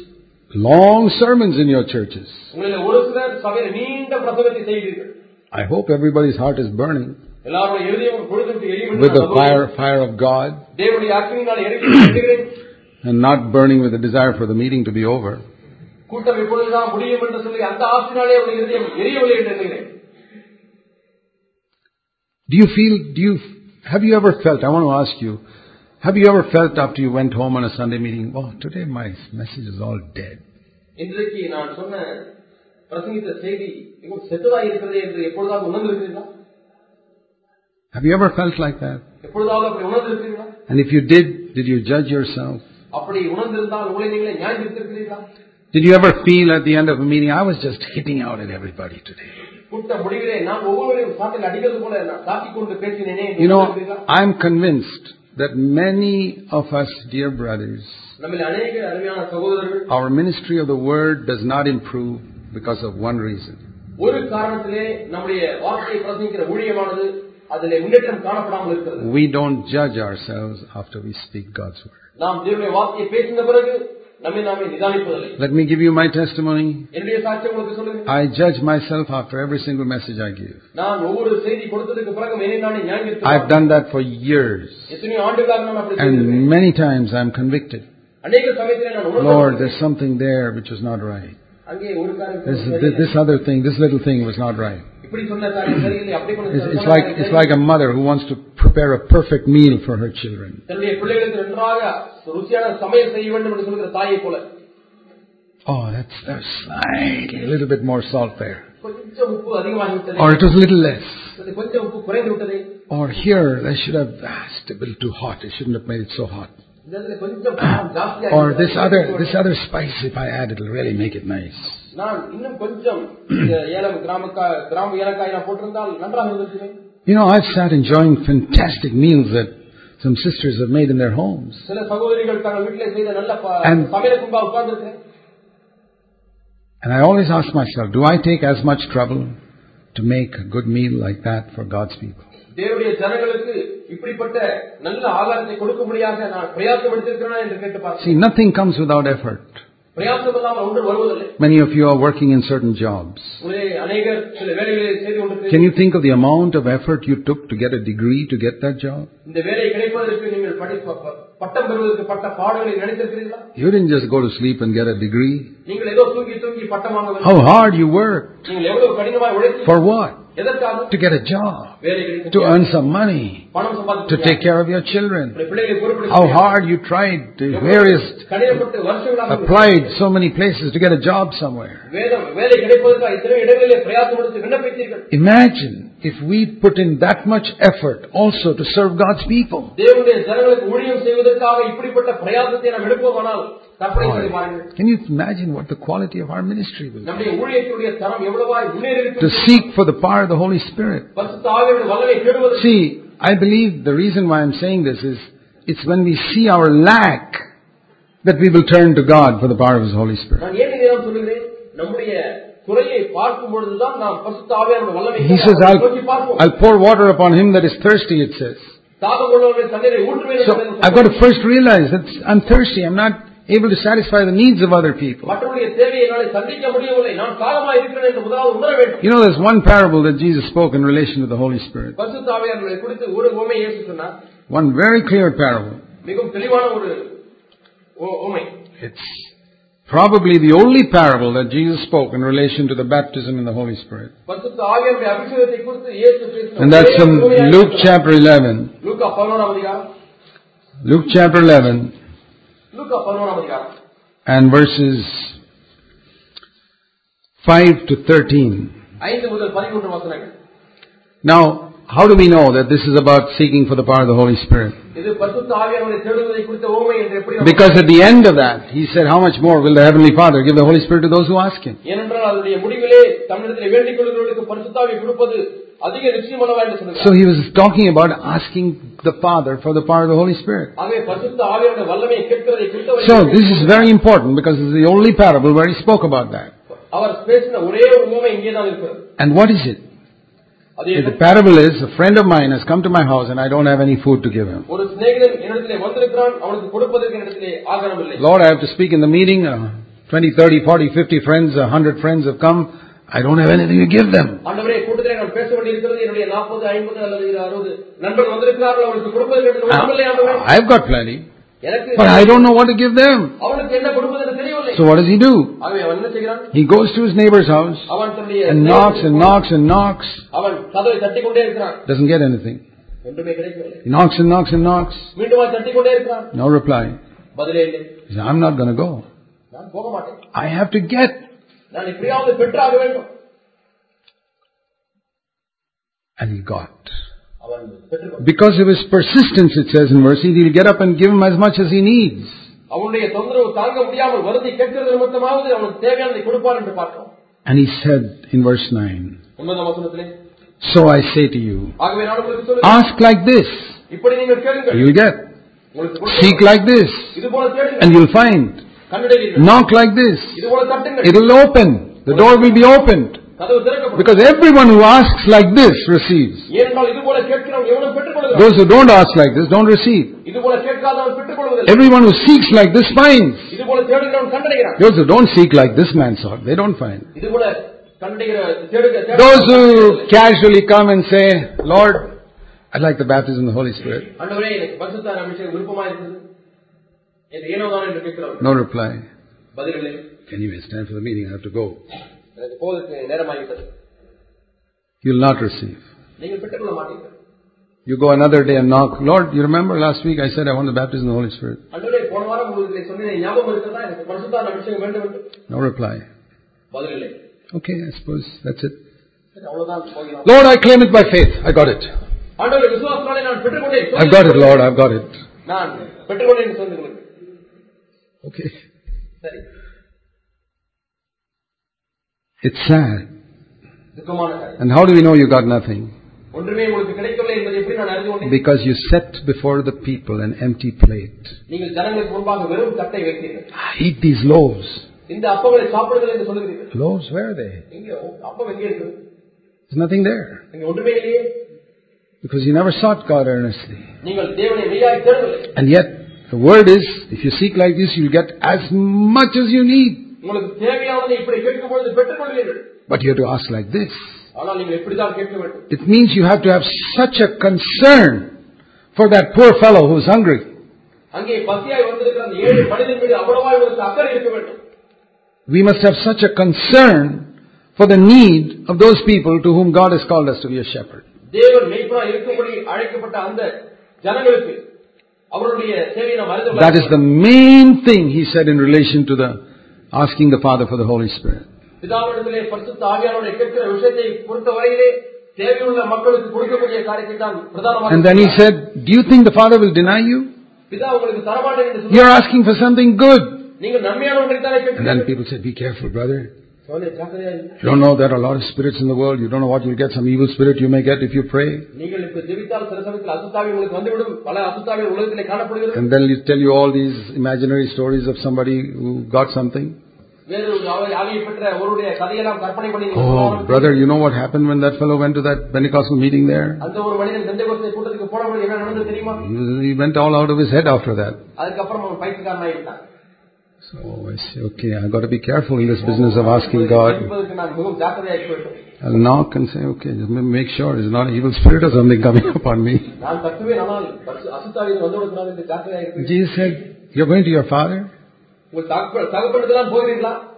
long sermons in your churches. உங்களில் ஒரு சிலர் சபையில் நீண்ட பிரசங்கத்தை செய்கிறீர்கள் I hope everybody's heart is burning எல்லாருடைய எழுதியும் பொழுதுவிட்டு எரியும் என்று with the நான் நம்புகிறேன். fire, fire of God தேவனுடைய அக்கினினால் எரிகிறேன் and not burning with the desire for the meeting to be over. கூட்டம் எப்பொழுதுதான் முடியும் என்று சொல்லி அந்த ஆசினாலே உடைய இருதயம் எரியவில்லை என்று எண்ணுகிறேன் Do you feel, do you, have you ever felt, I want to ask you, have you ever felt after you went home on a Sunday meeting, oh, today my message is all dead. இன்றைக்கு நான் சொன்ன பிரசங்கித்த செய்தி மிகவும் செத்ததாக இருக்கிறது என்று எப்பொழுதாவது உணர்ந்திருக்கிறீர்களா Have you ever felt like that? எப்பொழுதாவது அப்படி உணர்ந்திருக்கிறீர்களா And if you did, did you judge yourself? அப்படி உணர்ந்திருந்தால் உங்களை நீங்களே நியாயத்திருக்கிறீர்களா Did you ever feel at the end of a meeting, I was just hitting out at everybody today? கூட்ட முடிவிலே நான் ஒவ்வொருவரையும் சாட்டில் அடிக்கிறது போல நான் தாக்கிக் கொண்டு பேசினேனே என்று You know, உணர்ந்திருக்கிறீர்களா? I'm convinced that many of us, dear brothers, நம்மில் அநேக அருமையான சகோதரர்கள் our ministry of the word does not improve because of one reason. ஒரு காரணத்திலே நம்முடைய வார்த்தையை பிரசங்கிக்கிற ஊழியமானது அதிலே முன்னேற்றம் காணப்படாமல் இருக்கிறது We don't judge ourselves after we speak God's word. நாம் தேவனுடைய வார்த்தையை பேசின பிறகு நம்மை நாமே நிதானிப்பதில்லை Let me give you my testimony. I judge myself after every single message I give. I've done that for years. And many times I'm convicted. Lord, there's something there which is not right. This, this other thing, this little thing was not right. It's like, it's like a mother who wants to prepare a perfect meal for her children. Oh, that's, that's slightly, a little bit more salt there. Or it was a little less. Or here, they should have, asked it's a little too hot. They shouldn't have made it so hot. or this other, this other spice, if I add, it'll really make it nice. நான் இன்னும் கொஞ்சம் இந்த ஏலம் கிராமக்காய் கிராம ஏலக்காய் நான் போட்டிருந்தால் நன்றாக இருந்திருக்குமே You know, I've sat enjoying fantastic meals that some sisters have made in their homes. சில சகோதரிகள் தங்கள் வீட்டிலே செய்த நல்ல ப- And- சமையலுக்கு முன்பா உட்கார்ந்து And I always ask myself, do I take as much trouble to make a good meal like that for God's people? தேவனுடைய ஜனங்களுக்கு இப்படிப்பட்ட நல்ல ஆகாரத்தை கொடுக்கும்படியாக நான் பிரயாசம் எடுத்திருக்கிறேனா என்று கேட்டு பார்த்தேன் See, nothing comes without effort. Many of you are working in certain jobs. Can you think of the amount of effort you took to get a degree to get that job? You didn't just go to sleep and get a degree. How hard you worked. For what? to get a job, to earn some money, to take care of your children. How hard you tried, to various, applied so many places to get a job somewhere. Imagine if we put in that much effort also to serve God's people. தேவனுடைய ஜனங்களுக்கு ஊழியம் செய்வதற்காக இப்படிப்பட்ட பிரயாசத்தை நாம் எடுப்போமானால் கற்பனை செய்து பாருங்கள் Can you imagine what the quality of our ministry will be? நம்முடைய ஊழியத்தினுடைய தரம் எவ்வளவாய் முன்னேறி To இருக்கிறது seek for the power of the Holy Spirit. பரிசுத்த ஆவியானவருடைய வல்லமை தேடுவதற்கு See, I believe the reason why I'm saying this is it's when we see our lack that we will turn to God for the power of His Holy Spirit. He says, I'll, I'll pour water upon him that is thirsty, it says. So I've got to first realize that I'm thirsty. I'm not able to satisfy the needs of other people. You know, there's one parable that Jesus spoke in relation to the Holy Spirit. One very clear parable. It's probably the only parable that Jesus spoke in relation to the baptism in the Holy Spirit. And that's from Luke chapter 11. Luke chapter 11 and verses 5 to 13. Now, how do we know that this is about seeking for the power of the Holy Spirit? Because at the end of that, he said, How much more will the Heavenly Father give the Holy Spirit to those who ask Him? So he was talking about asking the Father for the power of the Holy Spirit. So this is very important because it's the only parable where he spoke about that. And what is it? அது The parable is a friend of mine has come to my house and I don't have any food to give him. ஒரு சிநேகிதன் என்னிடத்திலே வந்திருக்கிறான் அவனுக்கு கொடுப்பதற்கு என்னிடத்திலே ஆகாரம் இல்லை Lord, I have to speak in the meeting. Uh, 20, 30, 40, 50 friends, 100 friends have come. I don't have anything to give them. ஆண்டவரே கூட்டத்திலே நான் பேச வேண்டியிருக்கிறது என்னுடைய நாற்பது ஐம்பது அல்லது அறுபது நண்பர்கள் வந்திருக்கிறார்கள் அவனுக்கு கொடுப்பதற்கு எனக்கு ஒன்றுமில்லை ஆண்டவரே I've got plenty, எனக்கு But I don't know what to give them. So what does he do? He goes to his neighbor's house and knocks and knocks and knocks. Doesn't get anything. He knocks and knocks and knocks. No reply. He says, I'm not going to go. I have to get. And he got. அவன் பெற்றுக்கொண்டான் Because of his persistence, it says in verse 8, he'll get up and give him as much as he needs. அவனுடைய தொந்தரவு தாங்க முடியாமல் வருந்தி கேட்கிறது நிமித்தமாவது அவனுக்கு தேவையானதை கொடுப்பார் என்று பார்த்தோம் And he said in verse 9, ஒன்பதாம் வசனத்திலே So I say to you, ஆகவே நான் உங்களுக்கு சொல்லுகிறேன் ask like this, இப்படி நீங்கள் கேளுங்கள் you'll get. உங்களுக்கு Seek கொடுக்கப்படும். like this, இது போல தேடுங்கள் and you'll find. கண்டடைவீர்கள் Knock like this, இது போல தட்டுங்கள் it'll open. The door will be opened. Because everyone who asks like this receives. Those who don't ask like this don't receive. Everyone who seeks like this finds. Those who don't seek like this man sought, they don't find. Those who casually come and say, Lord, I'd like the baptism of the Holy Spirit. No reply. Anyway, it's time for the meeting. I have to go எனக்கு போவதற்கு நேரமாகிவிட்டது You'll not receive. நீங்கள் பெற்றுக்கொள்ள மாட்டீர்கள் You go another day and knock. Lord, you remember last week I said I want the baptism of the Holy Spirit. அன்றே போன வாரம் உங்களுக்கு சொன்னேன் ஞாபகம் இருக்கிறதா எனக்கு பரிசுத்தான அபிஷேகம் வேண்டும் என்று No reply. பதில் இல்லை Okay, I suppose that's it. சரி, அவ்வளவுதான் போகிறோம் Lord, I claim it by faith. I got it. ஆண்டவரே விசுவாசனாலே நான் பெற்றுக்கொண்டேன் I've got it, Lord. I've got it. நான் பெற்றுக்கொண்டேன் என்று சொல்லுங்கள் Okay. It's sad. And how do we know you got nothing? Because you set before the people an empty plate. Eat these loaves. Loaves, where are they? There's nothing there. Because you never sought God earnestly. And yet, the word is if you seek like this, you'll get as much as you need. உங்களுக்கு தேவையானதை இப்படி கேட்கும் பொழுது பெற்றுக்கொள்வீர்கள் But you have to ask like this. ஆனால் நீங்கள் இப்படித்தான் கேட்க வேண்டும் It means you have to have such a concern for that poor fellow who's hungry. அங்கே பசியாய் வந்திருக்கிற அந்த ஏழு மனிதன் மீது அவ்வளவாய் உங்களுக்கு அக்கறை இருக்க வேண்டும் We must have such a concern for the need of those people to whom God has called us to be a shepherd. தேவன் மெய்ப்பனா இருக்கும்படி அழைக்கப்பட்ட அந்த ஜனங்களுக்கு அவருடைய சேவையை நாம் அறிந்து கொள்ள That is the main thing he said in relation to the asking the Father for the Holy Spirit. பிதாவிடத்திலே பரிசுத்த ஆவியானோட கேட்கிற விஷயத்தை பொறுத்த வரையிலே தேவையுள்ள மக்களுக்கு கொடுக்கக்கூடிய காரியத்தை தான் பிரதானமாக And then he said, Do you think the Father will deny you? பிதா உங்களுக்கு தரமாட்டேன் என்று சொல்லி You're asking for something good. நீங்கள் நன்மையான ஒன்றை தானே And then கேட்கிறீர்கள் people said, Be careful, brother. You don't know there are a lot of spirits in the world, you don't know what you'll get, some evil spirit you may get if you pray. And then you tell you all these imaginary stories of somebody who got something. Oh, brother, you know what happened when that fellow went to that Pentecostal meeting there? He went all out of his head after that. So I say, Okay, I got to be careful in this business of asking God. I'll knock and say, okay, just make sure it's not an evil spirit or something coming upon me. Jesus said, you're going to your father?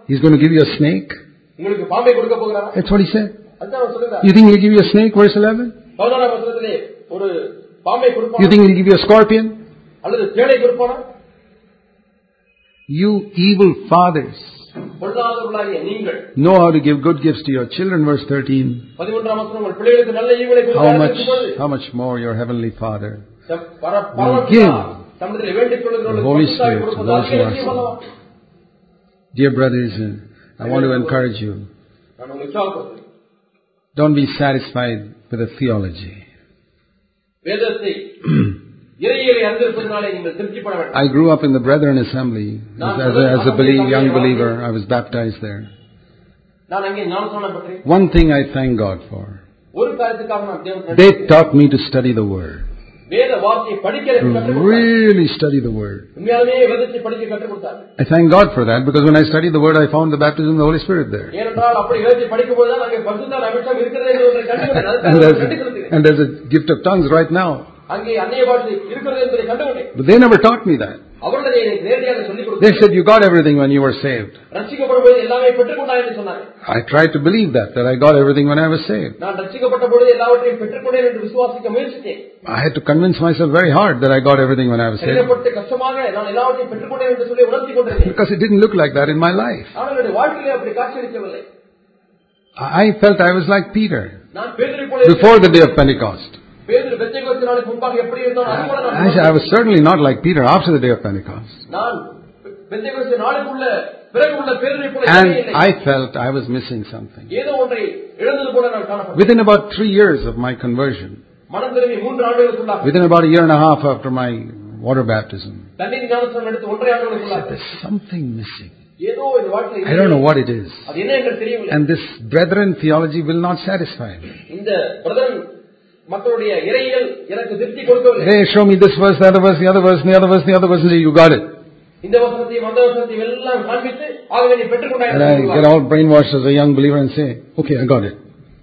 He's going to give you a snake? That's what he said. You think he'll give you a snake, verse 11? You think he'll give you a scorpion? அல்லது தேடை கொடுப்பானா You evil fathers பொல்லாதவர்களாகிய நீங்கள் know how to give good gifts to your children, verse 13. பதிமூன்றாம் வசனம் உங்கள் பிள்ளைகளுக்கு நல்ல ஈவுகளை How கொடுத்து much, அனுப்பும் பொழுது, how much more your heavenly Father? தம் பர- give பரமபிதா தம்மிடத்திலே வேண்டிக் கொள்ளுகிறவர்களுக்கு the Holy பரிசுத்தாவி Spirit to கொடுப்பது those who அதிக are நிச்சயம் அல்லவா? Dear brothers, uh, I want to encourage you. நான் உங்களை உற்சாகப்படுத்துகிறேன். Don't be satisfied with a theology. வேதத்தை I grew up in the Brethren Assembly as, as a, as a young believer. I was baptized there. One thing I thank God for. They taught me to study the Word. To really study the Word. I thank God for that because when I studied the Word, I found the baptism of the Holy Spirit there. and, there's a, and there's a gift of tongues right now. But they never taught me that. They said you got everything when you were saved. I tried to believe that, that I got everything when I was saved. I had to convince myself very hard that I got everything when I was saved. Because it didn't look like that in my life. I felt I was like Peter before the day of Pentecost. Actually, I was certainly not like Peter after the day of Pentecost. And I felt I was missing something. Within about three years of my conversion, within about a year and a half after my water baptism, I said, there's something missing. I don't know what it is. And this brethren theology will not satisfy me. இந்த brethren மக்களுடைய இறையியல் எனக்கு திருப்தி கொடுக்கவில்லை Hey, show me this verse, the other verse, the other verse, the other verse, the other verse, and say, you got it. இந்த வசனத்தையும் அந்த வசனத்தையும் எல்லாம் காண்பித்து ஆகவே நீ பெற்றுக்கொண்டாய் And என்று I get சொல்லுவார். all brainwashed as a young believer and say, okay, I got it.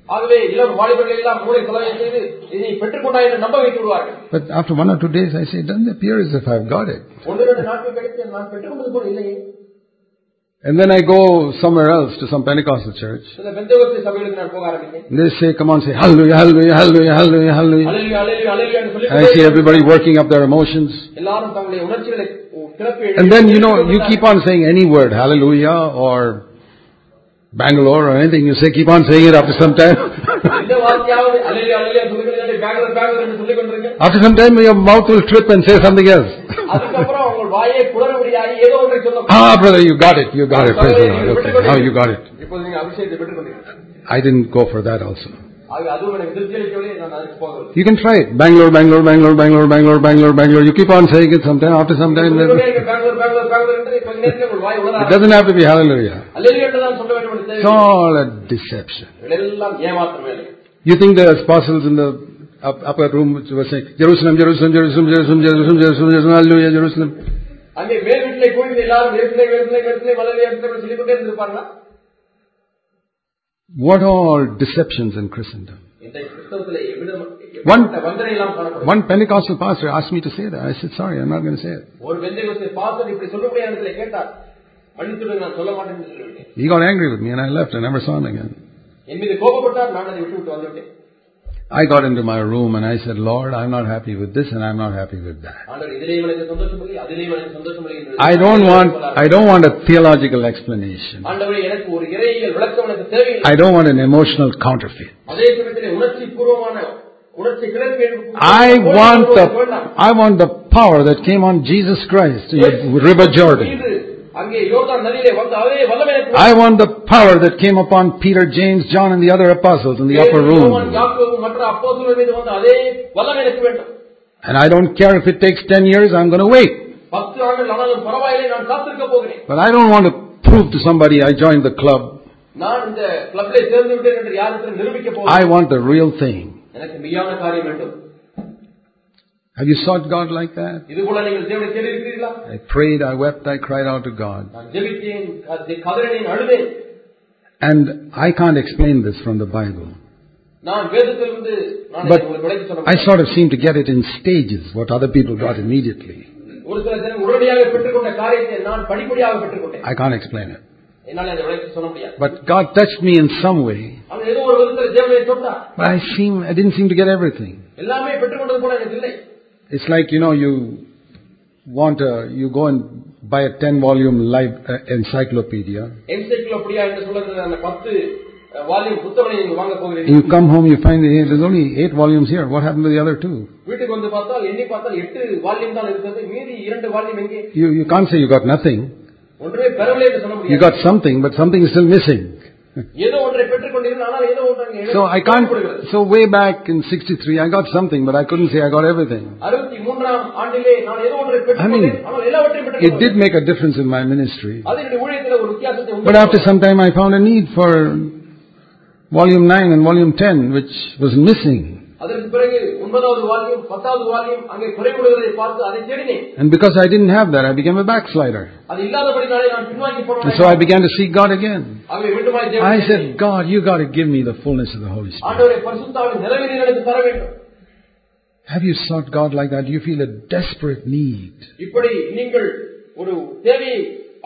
ஆகவே இளம் வாலிபர்கள் எல்லாம் மூளை செலவை செய்து இதை பெற்றுக்கொண்டாய் என்று நம்ப வைத்து விடுவார்கள் But after one or two days, I say, it doesn't appear as if I've got it. ஒன்று ரெண்டு நாட்கள் கழித்து நான் பெற்றுக்கொண்டது போல இல்லையே And then I go somewhere else to some Pentecostal church. They say, come on, say hallelujah, hallelujah, hallelujah, hallelujah, hallelujah. I see everybody working up their emotions. And then, you know, you keep on saying any word, hallelujah or Bangalore or anything. You say, keep on saying it after some time. after some time, your mouth will trip and say something else. Ah, brother, you got it. You got it. Praise the Lord. Okay. Now you got it. I didn't go for that also. You can try it. Bangalore, Bangalore, Bangalore, Bangalore, Bangalore, Bangalore, Bangalore. You keep on saying it sometime. After some time, then it doesn't have to be hallelujah. It's all a deception. You think the apostles in the upper room were saying, Jerusalem, Jerusalem, Jerusalem, Jerusalem, Jerusalem, Jerusalem, Jerusalem, Jerusalem. அங்கே மேல் வீட்டிலே கூடி எல்லாரும் வேப்பிலை வேப்பிலை வேப்பிலை மலர் வேப்பிலை சொல்லிக்கொண்டே இருந்திருப்பாங்களா What all deceptions in Christendom. இந்த கிறிஸ்தவத்திலே எவ்விதம் One- எப்படிப்பட்ட வஞ்சனை எல்லாம் காணப்படும் One Pentecostal pastor asked me to say that. I said, sorry, I'm not going to say it. ஒரு வெந்தயத்தை பாஸ்டர் இப்படி சொல்ல முடியாத இடத்துல கேட்டார் மன்னித்துடுங்க நான் சொல்ல மாட்டேன்னு சொல்லிவிட்டேன் He got angry with me and I left. I never saw him again. I got into my room and I said, Lord, I'm not happy with this and I'm not happy with that. I don't want, I don't want a theological explanation. I don't want an emotional counterfeit. I want the, I want the power that came on Jesus Christ in the River Jordan. I want the power that came upon Peter, James, John and the other apostles in the upper room. And I don't care if it takes 10 years, I'm going to wait. But I don't want to prove to somebody I joined the club. I want the real thing. Have you sought God like that? இது போல நீங்கள் தேவனை தேடி இருக்கிறீர்களா I prayed, I wept, I cried out to God. நான் ஜெபித்தேன் கத- கதறினேன் அழுதேன் And I can't explain this from the Bible. நான் வேதத்திலிருந்து நான் But இதை உங்களுக்கு விளக்கி சொல்ல I முடியாது. sort of seem to get it in stages, what other people got immediately. ஒரு சில தினம் உடனடியாக பெற்றுக்கொண்ட காரியத்தை நான் படிப்படியாக பெற்றுக்கொண்டேன் I can't explain it. என்னால் அதை விளக்கி சொல்ல முடியாது But God touched me in some way. ஆனால் ஏதோ ஒரு விதத்தில் தேவனை தொட்டார் But I seem, I didn't seem to get everything. எல்லாமே பெற்றுக்கொண்டது போல எனக்கு இல்லை It's like, you know, you want a, you go and buy a 10 volume live uh, encyclopedia. Encyclopedia என்று சொல்லுகிற அந்த பத்து வால்யூம் புத்தகங்களை நீங்க வாங்க And போகிறீர்கள் you come home, you find hey, there's only 8 volumes here. What happened to the other two? வீட்டுக்கு வந்து பார்த்தால் எண்ணி பார்த்தால் எட்டு வால்யூம் தான் இருக்கிறது மீதி இரண்டு வால்யூம் எங்கே You, you can't say you got nothing. ஒன்றுமே பெறவில்லை என்று சொல்ல You முடியாது got something, but something is still missing. ஏதோ ஒன்றை so I can't. So way back in '63, I got something, but I couldn't say I got everything. I mean, it did make a difference in my ministry. But after some time, I found a need for volume 9 and volume 10, which was missing. அதற்கு பிறகு ஒன்பதாவது volume பத்தாவது volume அங்கே குறைவிடுவதை பார்த்து அதை தேடினேன் And because I didn't have that, I became a backslider. அது இல்லாதபடினாலே நான் பின்வாங்கி And so I போனேன் began to seek God again. ஆகவே மீண்டுமாய் I தேவனை said, God, you got to give me the fullness of the Holy Spirit. ஆண்டவரை பரிசுத்தாவின் நிறைவேறி எனக்கு தர வேண்டும் Have you sought God like that? Do you feel a desperate need? இப்படி நீங்கள் ஒரு தேவையை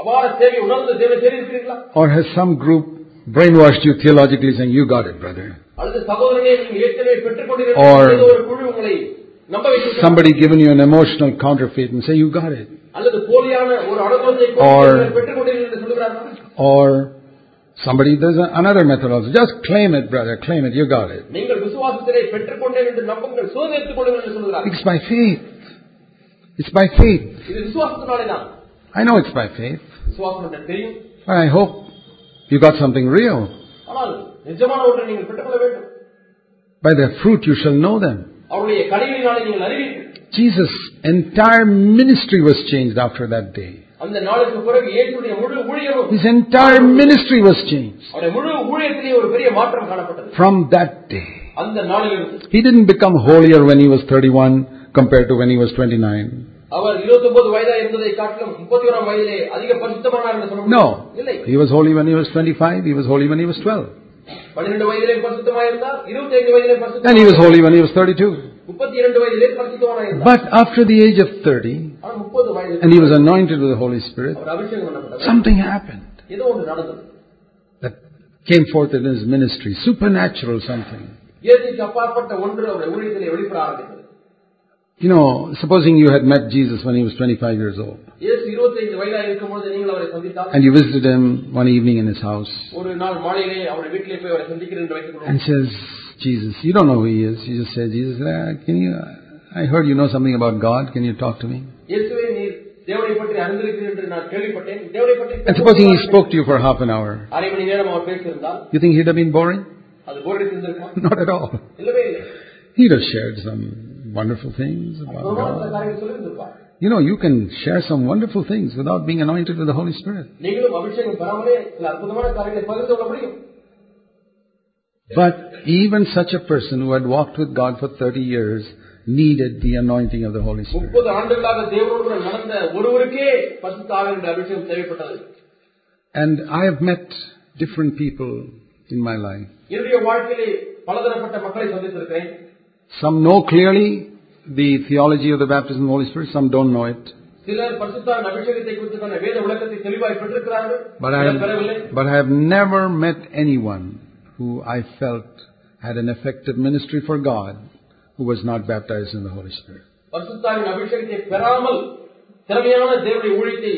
அபார தேவையை உணர்ந்து தேவை தெரிவிக்கிறீர்களா Or has some group brainwashed you theologically saying, you got it, brother. Or somebody given you an emotional counterfeit and say, you got it. Or, or somebody does another methodology. Just claim it, brother. Claim it. You got it. It's by faith. It's by faith. I know it's by faith. I hope you got something real. By their fruit you shall know them. Jesus' entire ministry was changed after that day. His entire ministry was changed. From that day. He didn't become holier when he was 31 compared to when he was 29. அவர் 29 வயதா இருந்ததை காட்டிலும் 31 வயதிலே அதிக பரிசுத்தமானார் என்று சொல்ல முடியும் No. இல்லை He was holy when he was 25, he was holy when he was 12. 12 வயதிலே பரிசுத்தமாக இருந்தார் 25 வயதிலே And he was பரிசுத்தமாக holy when he was 32. 32 வயதிலே பரிசுத்தமாக இருந்தார் But after the age of 30, ஆனால் 30 வயதில் and he was anointed with the Holy Spirit, அவர் அபிஷேகம் பண்ணப்பட்டார் something happened ஏதோ ஒன்று நடந்தது that came forth in his ministry, supernatural something. இயற்கைக்கு அப்பாற்பட்ட ஒன்று அவருடைய ஊழியத்திலே வெளிப்பட ஆரம்பித்தது You know, supposing you had met Jesus when he was 25 years old, இயேசு 25 வயதா இருக்கும்போது நீங்கள் அவரை சந்தித்தால் and you visited him one evening in his house, ஒரு நாள் மாலையிலே அவருடைய வீட்டிலே போய் அவரை சந்திக்கிறேன் என்று வைத்துக் and கொள்வோம் says, Jesus, you don't know who he is. You just say, Jesus, uh, can you, I heard you know something about God. Can you talk to me? இயேசுவே நீர் தேவனை பற்றி அறிந்திருக்கிறீர் என்று நான் கேள்விப்பட்டேன் தேவனை பற்றி And supposing he spoke to you for half an hour, அரை மணி நேரம் அவர் பேசியிருந்தால் you think he'd have been boring? அது போரடித்து இருந்திருக்கா Not at all. இல்லவே இல்லை He'd have shared some wonderful things about God. You know, you can share some wonderful things without being anointed with the Holy Spirit. But even such a person who had walked with God for 30 years needed the anointing of the Holy Spirit. And I have met different people in my life. Some know clearly the theology of the baptism of the Holy Spirit, some don't know it. சிலர் பரிசுத்தாவின் அபிஷேகத்தை குறித்துக்கான வேத விளக்கத்தை தெளிவாய் பெற்றிருக்கிறார்கள் But I, சிலர் பெறவில்லை have, but I have never met anyone who I felt had an effective ministry for God who was not baptized in the Holy Spirit. பரிசுத்தாவின் அபிஷேகத்தை பெறாமல் திறமையான தேவனுடைய ஊழியத்தை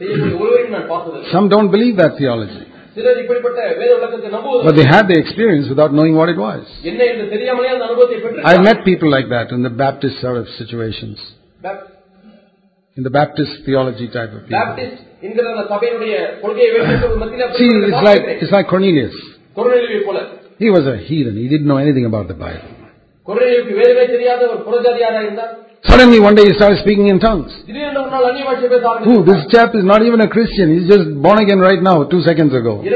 செய்யக்கூடிய ஒருவரையும் நான் பார்த்ததில்லை Some don't believe that theology, சிலர் இப்படிப்பட்ட வேத விளக்கத்தை but நம்புவதில்லை they had the experience without knowing what it was. என்ன என்று தெரியாமலே அந்த அனுபவத்தை I've met பெற்று people like that in the Baptist sort of situations, in the Baptist theology type of people. Baptist என்கிற அந்த சபையினுடைய கொள்கையை வைத்திருக்கிற மத்தியில் See, it's like, it's like Cornelius. கொரோனிலியை போல He was a heathen. He didn't know anything about the Bible. கொரோனிலுக்கு வேதமே தெரியாத ஒரு புறஜாதியாரா இருந்தார் Suddenly one day he started speaking in tongues. Who this chap is not even a Christian. He's just born again right now, two seconds ago. He's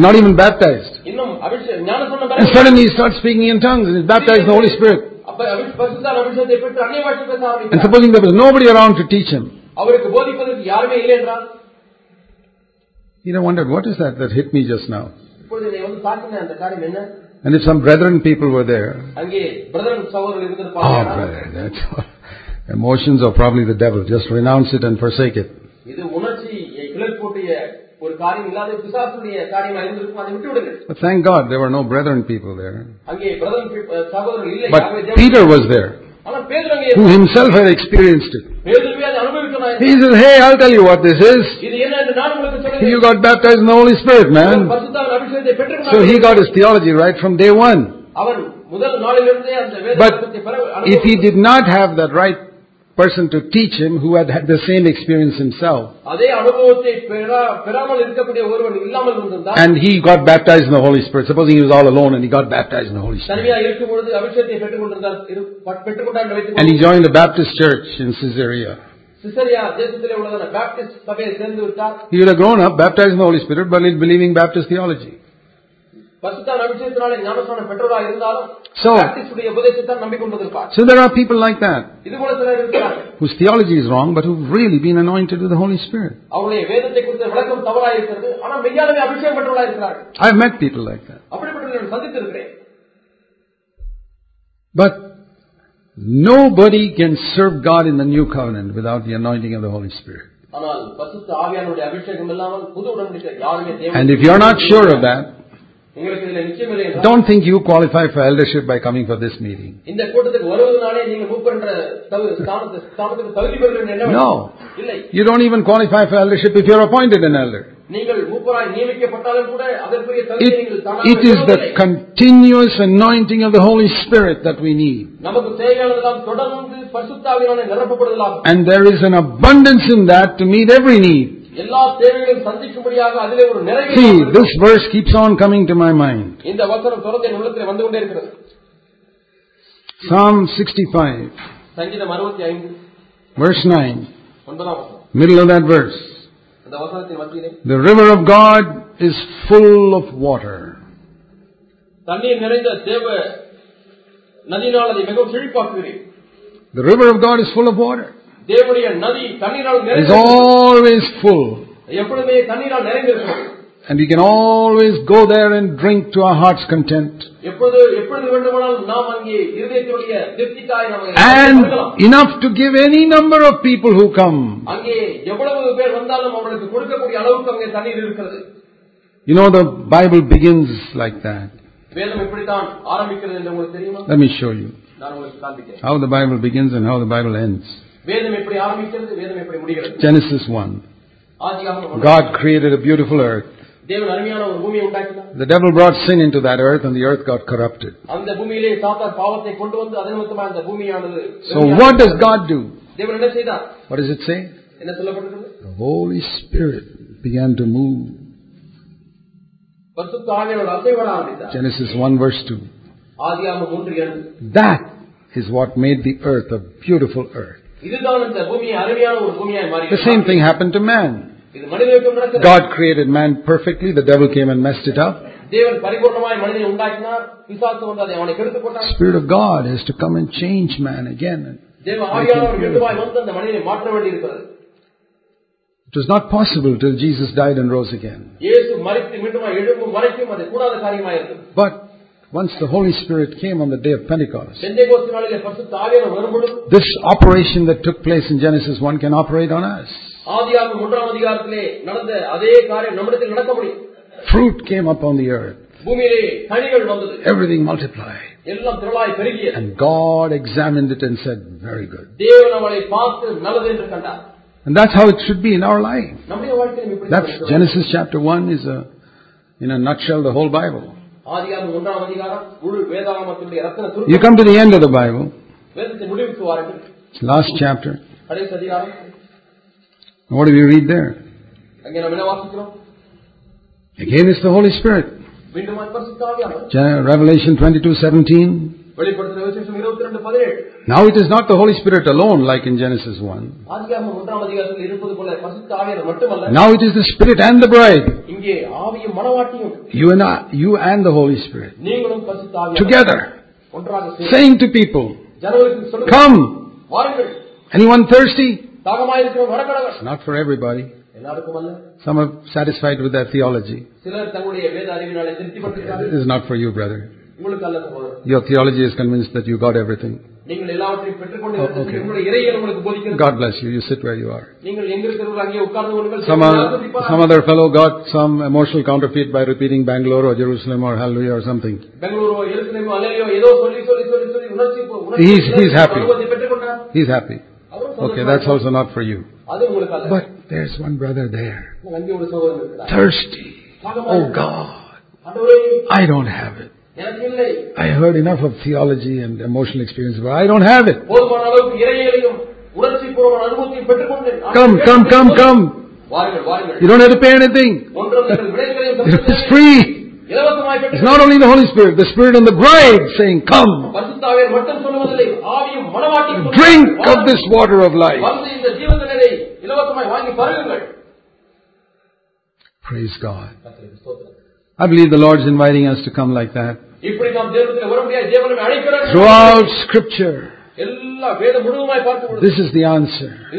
not even baptized. And suddenly he starts speaking in tongues and he's baptized in the Holy Spirit. And supposing there was nobody around to teach him. He'd wondered, what is that that hit me just now? And if some brethren people were there, oh, ah, brother, that's all. emotions are probably the devil. Just renounce it and forsake it. But thank God there were no brethren people there. But Peter was there, who himself had experienced it. He says, hey, I'll tell you what this is. You got baptized in the Holy Spirit, man. So he got his theology right from day one. But if he did not have that right person to teach him who had had the same experience himself. And he got baptized in the Holy Spirit. Supposing he was all alone and he got baptized in the Holy Spirit. And he joined the Baptist church in Caesarea. Caesarea தேசத்திலே உள்ளதான Baptist சபையை சேர்ந்து விட்டார் he would have grown up baptized in the Holy Spirit, but believing Baptist theology. பசுத்தான் அபிஷேகத்தினாலே ஞானஸ்தானம் பெற்றவராக இருந்தாலும் So- பாப்டிஸ்டுடைய உபதேசத்தான் நம்பிக்கொண்டிருப்பார் So there are people like that, இது போல சிலர் இருக்கிறார்கள் whose theology is wrong, but who've really been anointed with the Holy Spirit. அவருடைய வேதத்தை குறித்த விளக்கம் தவறாக இருக்கிறது ஆனால் மெய்யாலுமே அபிஷேகம் பெற்றவர்களாக இருக்கிறார்கள் I've met people like that. அப்படிப்பட்ட நான் சந்தித்திருக்கிறேன் But Nobody can serve God in the new covenant without the anointing of the Holy Spirit. And if you're not sure of that, don't think you qualify for eldership by coming for this meeting. No. You don't even qualify for eldership if you're appointed an elder. It, it is the continuous anointing of the Holy Spirit that we need. And there is an abundance in that to meet every need. See, this verse keeps on coming to my mind. Psalm 65, verse 9, middle of that verse. அந்த வசனத்தின் மத்தியிலே The river of God is full of water. தண்ணீர் நிறைந்த தேவ நதியினால் அதை மிகவும் செழிப்பாக்குகிறேன் The river of God is full of water. தேவனுடைய நதி தண்ணீரால் It is நிறைந்து always full. எப்பொழுதுமே தண்ணீரால் நிறைந்திருக்கிறது And we can always go there and drink to our heart's content. And enough to give any number of people who come. You know, the Bible begins like that. Let me show you how the Bible begins and how the Bible ends. Genesis 1. God created a beautiful earth. தேவன் அருமையான ஒரு பூமியை உண்டாக்கினார் The devil brought sin into that earth and the earth got corrupted. அந்த பூமியிலே சாத்தான் பாவத்தை கொண்டு வந்து அதன் நிமித்தமா அந்த பூமியானது So what does God do? தேவன் என்ன செய்தார் What does it say? என்ன சொல்லப்பட்டிருக்கிறது The Holy Spirit began to move. பரிசுத்த ஆவியானவர் அசைவட ஆரம்பித்தார் Genesis 1 verse 2. ஆதியாகமம் மூன்று இரண்டு That is what made the earth a beautiful earth. இதுதான் இந்த பூமியை அருமையான ஒரு பூமியாய் மாறி The same thing happened to man. God created man perfectly, the devil came and messed it up. Spirit of God has to come and change man again. It was not possible till Jesus died and rose again. But once the Holy Spirit came on the day of Pentecost, this operation that took place in Genesis 1 can operate on us. ஆதியாகமம் மூன்றாம் அதிகாரத்திலே நடந்த அதே காரியம் நம்மிடத்தில் நடக்க முடியும் Fruit came upon the earth. பூமியிலே கனிகள் வந்தது Everything multiplied. எல்லாம் திரளாய் பெருகியது And God examined it and said, very good. தேவன் அவளை பார்த்து நல்லது என்று கண்டார் And that's how it should be in our life. நம்முடைய வாழ்க்கையிலும் இப்படி That's இருக்கிறது. Genesis chapter 1 is a, in a nutshell, the whole Bible. ஆதியாகமம் ஒன்றாம் அதிகாரம் முழு வேதாகமத்தினுடைய ரத்தின You சுருக்கம் come to the end of the Bible, வேதத்தின் முடிவுக்கு வாருங்கள் it's last chapter. கடைசி அதிகாரம் And what do we read there? Again, it's the Holy Spirit. Revelation 22:17. Now it is not the Holy Spirit alone, like in Genesis 1. Now it is the Spirit and the bride. You and I, you and the Holy Spirit. Together. Saying to people, Come. Anyone thirsty? தாகமாயிருக்கிறோம் வரக்கடவர் It's not for everybody. எல்லாருக்கும் அல்ல Some are satisfied with their theology. சிலர் தங்களுடைய வேத அறிவினாலே திருப்தி This பட்டிருக்கிறார்கள் is not for you, brother. உங்களுக்கு அல்ல சகோதரர் Your theology is convinced that you got everything. நீங்கள் எல்லாவற்றையும் பெற்றுக்கொண்டு Oh, இருக்கிறது okay. உங்களுடைய இறையல் உங்களுக்கு போதிக்கிறது God bless you. You sit where you are. நீங்கள் எங்க இருக்கிறவர்கள் அங்கே உட்கார்ந்து கொள்ளுங்கள் Some, தேவனை other, ஆசீர்வதிப்பார். some other fellow got some emotional counterfeit by repeating Bangalore or Jerusalem or Hallelujah or something. பெங்களூரோ எருசலேமோ அல்லையோ ஏதோ சொல்லி சொல்லி சொல்லி சொல்லி உணர்ச்சி உணர்ச்சி He's- he's happy. அனுபவத்தை பெற்றுக்கொண்டார் He's happy. Okay, that's also not for you. But there's one brother there. Thirsty. Oh God. I don't have it. I heard enough of theology and emotional experience, but I don't have it. Come, come, come, come. You don't have to pay anything. It's free. It's not only the Holy Spirit, the Spirit and the bride saying, Come. Drink of this water of life. Praise God. I believe the Lord is inviting us to come like that. Throughout Scripture. This is the answer.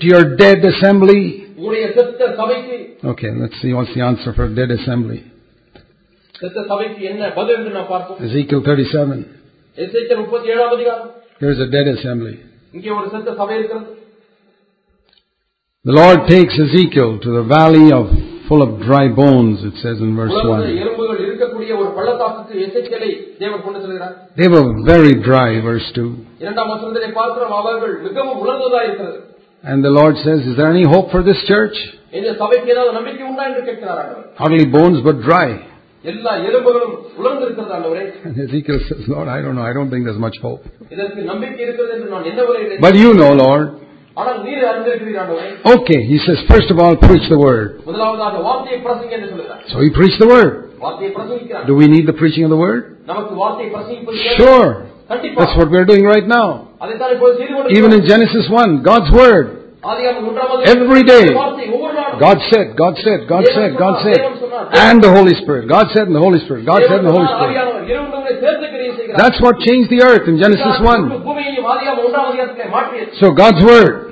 To your dead assembly. Okay, let's see what's the answer for dead assembly. செத்த சபைக்கு என்ன பதில் என்று நாம் பார்ப்போம் Ezekiel 37. எசேக்கியேல் முப்பத்தி ஏழாம் அதிகாரம் Here's a dead assembly. இங்கே ஒரு செத்த சபை இருக்கிறது The Lord takes Ezekiel to the valley of full of dry bones, it says in verse உலர்ந்த 1. எலும்புகள் இருக்கக்கூடிய ஒரு பள்ளத்தாக்குக்கு எசேக்கியேலை தேவன் கொண்டு செல்கிறார் They were very dry, verse 2. இரண்டாம் வசனத்திலே பார்க்கிறோம் அவர்கள் மிகவும் உலர்ந்ததா இருக்கிறது And the Lord says, Is there any hope for this church? இந்த சபைக்கு ஏதாவது நம்பிக்கை உண்டா என்று கேட்கிறார் ஆண்டவர் Not only bones, but dry. எல்லா எலும்புகளும் உலர்ந்து இருக்கிறது ஆண்டவரே And Ezekiel says, Lord, I don't know. I don't think there's much hope. இதற்கு நம்பிக்கை இருக்கிறது என்று நான் எண்ணவில்லை But you know, Lord. ஆனால் நீர் அறிந்திருக்கிறீர் ஆண்டவரே Okay, he says, first of all, preach the word. முதலாவதாக வார்த்தையை பிரசங்க என்று சொல்கிறார் So he preached the word. வார்த்தையை பிரசங்கிக்கிறார் Do we need the preaching of the word? நமக்கு வார்த்தையை பிரசங்கிப்பது தேவை. Sure. கண்டிப்பா That's what we're doing right now. அதைத்தான் இப்போது செய்து Even in கொண்டிருக்கிறோம். Genesis 1, God's word. Every day. God said, God said, God said, God said. And the Holy Spirit. God said and the Holy Spirit. God said and the Holy Spirit. That's what changed the earth in Genesis 1. So God's Word.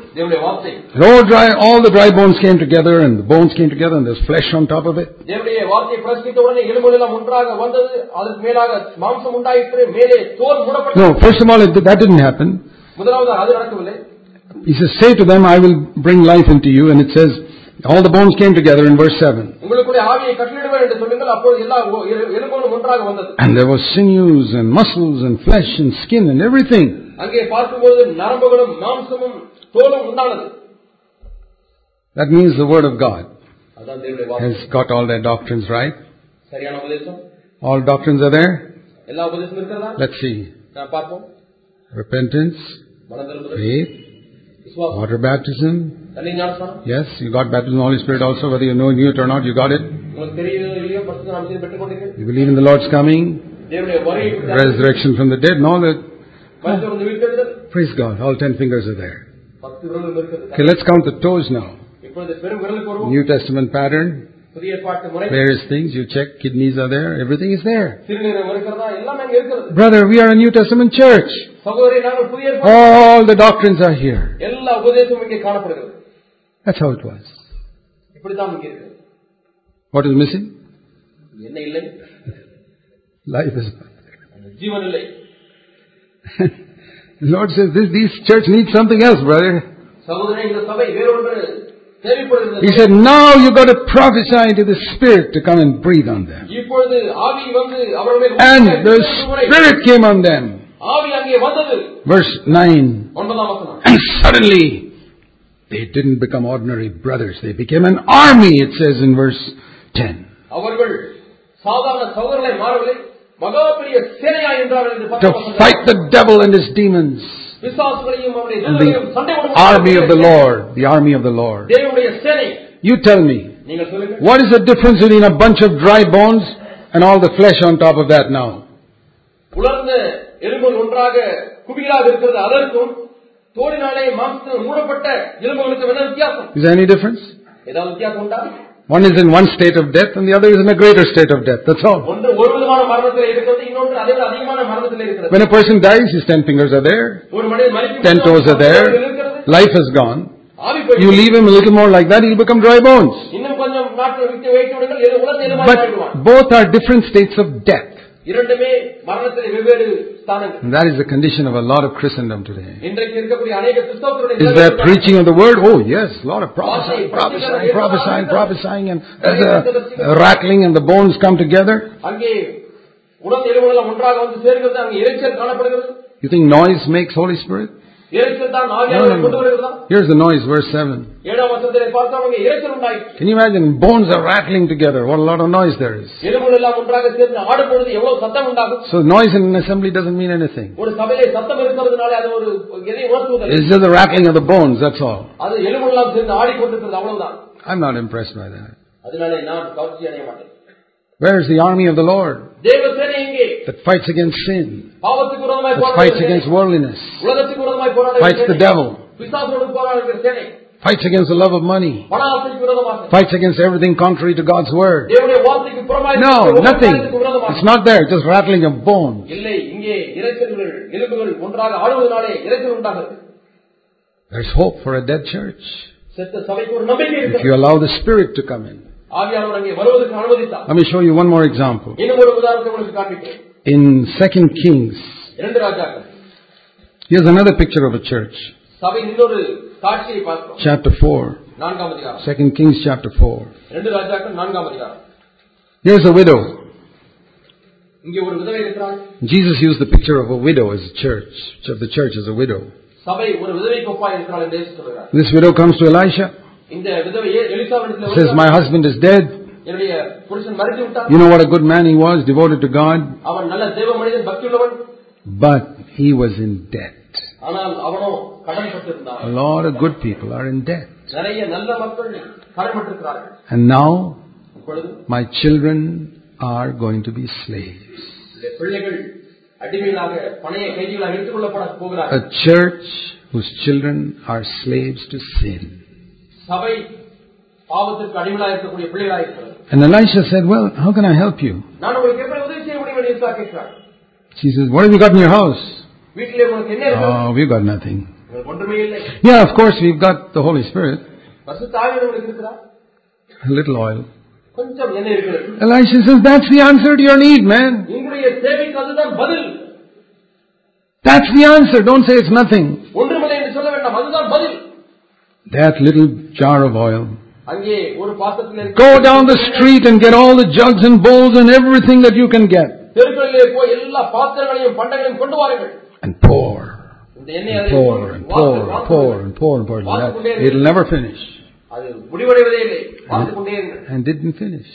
No dry, all the dry bones came together and the bones came together and there's flesh on top of it. No, first of all, it, that didn't happen. He says, say to them, I will bring life into you. And it says, all the bones came together in verse 7. And there were sinews and muscles and flesh and skin and everything. That means the word of God has got all their doctrines right. All doctrines are there. Let's see. Repentance, faith, Water baptism. Yes, you got baptism in the Holy Spirit also, whether you know it or not, you got it. You believe in the Lord's coming, resurrection from the dead, and all that. Oh, praise God, all ten fingers are there. Okay, let's count the toes now. New Testament pattern புதிய ஏற்பாட்டு முறை various things, you check, kidneys are there, everything is there. சிறுநீரகம் இருக்கிறதா எல்லாம் அங்க இருக்கிறது Brother, we are a New Testament church. சகோதரி நாங்கள் புதிய ஏற்பாடு All the doctrines are here. எல்லா உபதேசமும் இங்கே காணப்படுகிறது That's how it was. இப்படித்தான் இங்கே இருக்கிறது What is missing? என்ன இல்லை Life is. ஜீவன் இல்லை The Lord says this, this church needs something else, brother. சகோதரன் இந்த சபை வேறொன்று தேவைப்படுகிறது He said, now you got to prophesy to the Spirit to come and breathe on them. And the Spirit came on them. Verse 9. And suddenly, they didn't become ordinary brothers. They became an army, it says in verse 10. To fight the devil and his demons the army of the Lord, the army of the Lord. You tell me, what is the difference between a bunch of dry bones and all the flesh on top of that now? Is there any difference? One is in one state of death and the other is in a greater state of death. That's all. When a person dies, his ten fingers are there, ten toes are there, life is gone. You leave him a little more like that, he'll become dry bones. But both are different states of death. இரண்டுமே மரணத்தில் வெவ்வேறு ஸ்தானங்கள் And that is the condition of a lot of Christendom today. இன்றைக்கு இருக்கக்கூடிய அநேக கிறிஸ்தவர்களுடைய Is there நிலைமை preaching of the word? Oh yes, a lot of prophesying, prophesying, prophesying, prophesying, and there's a, a rattling and the bones come together. அங்கே உடல் எலும்புகள் ஒன்றாக வந்து சேர்கிறது அங்கே இறைச்சல் காணப்படுகிறது You think noise makes Holy Spirit? Here's the noise, verse 7. Can you imagine? Bones are rattling together. What a lot of noise there is. So, noise in an assembly doesn't mean anything. It's just the rattling of the bones, that's all. I'm not impressed by that. Where is the army of the Lord that fights against sin, that fights against worldliness, fights the devil, fights against the love of money, fights against everything contrary to God's word? No, nothing. It's not there, just rattling of bones. There's hope for a dead church. If you allow the Spirit to come in. Let me show you one more example. In Second Kings, here's another picture of a church. Chapter 4. 2 Kings chapter 4. Here's a widow. Jesus used the picture of a widow as a church, of the church as a widow. This widow comes to Elisha. Says, My husband is dead. You know what a good man he was, devoted to God. But he was in debt. A lot of good people are in debt. And now, my children are going to be slaves. A church whose children are slaves to sin. சபை பாவத்திற்கு அடிமைகளாக இருக்கக்கூடிய பிள்ளைகளாக இருக்கிறது And Elisha said, Well, how can I help you? நான் உங்களுக்கு எப்படி உதவி செய்ய முடியும் என்று எலிசா கேட்கிறார் She says, What have you got in your house? வீட்டிலே உங்களுக்கு என்ன இருக்கு Oh, we've got nothing. உங்களுக்கு ஒன்றுமே இல்லை Yeah, of course, we've got the Holy Spirit, பரிசுத்த ஆவியானவர் உங்களுக்கு இருக்கிறார் a little oil. கொஞ்சம் என்ன இருக்கிறது Elisha says, That's the answer to your need, man. உங்களுடைய தேவைக்கு அதுதான் பதில் That's the answer. Don't say it's nothing. that little jar of oil. Go down the street and get all the jugs and bowls and everything that you can get. And pour. And pour and pour and pour and pour and pour. And pour. It'll never finish. And, and didn't finish.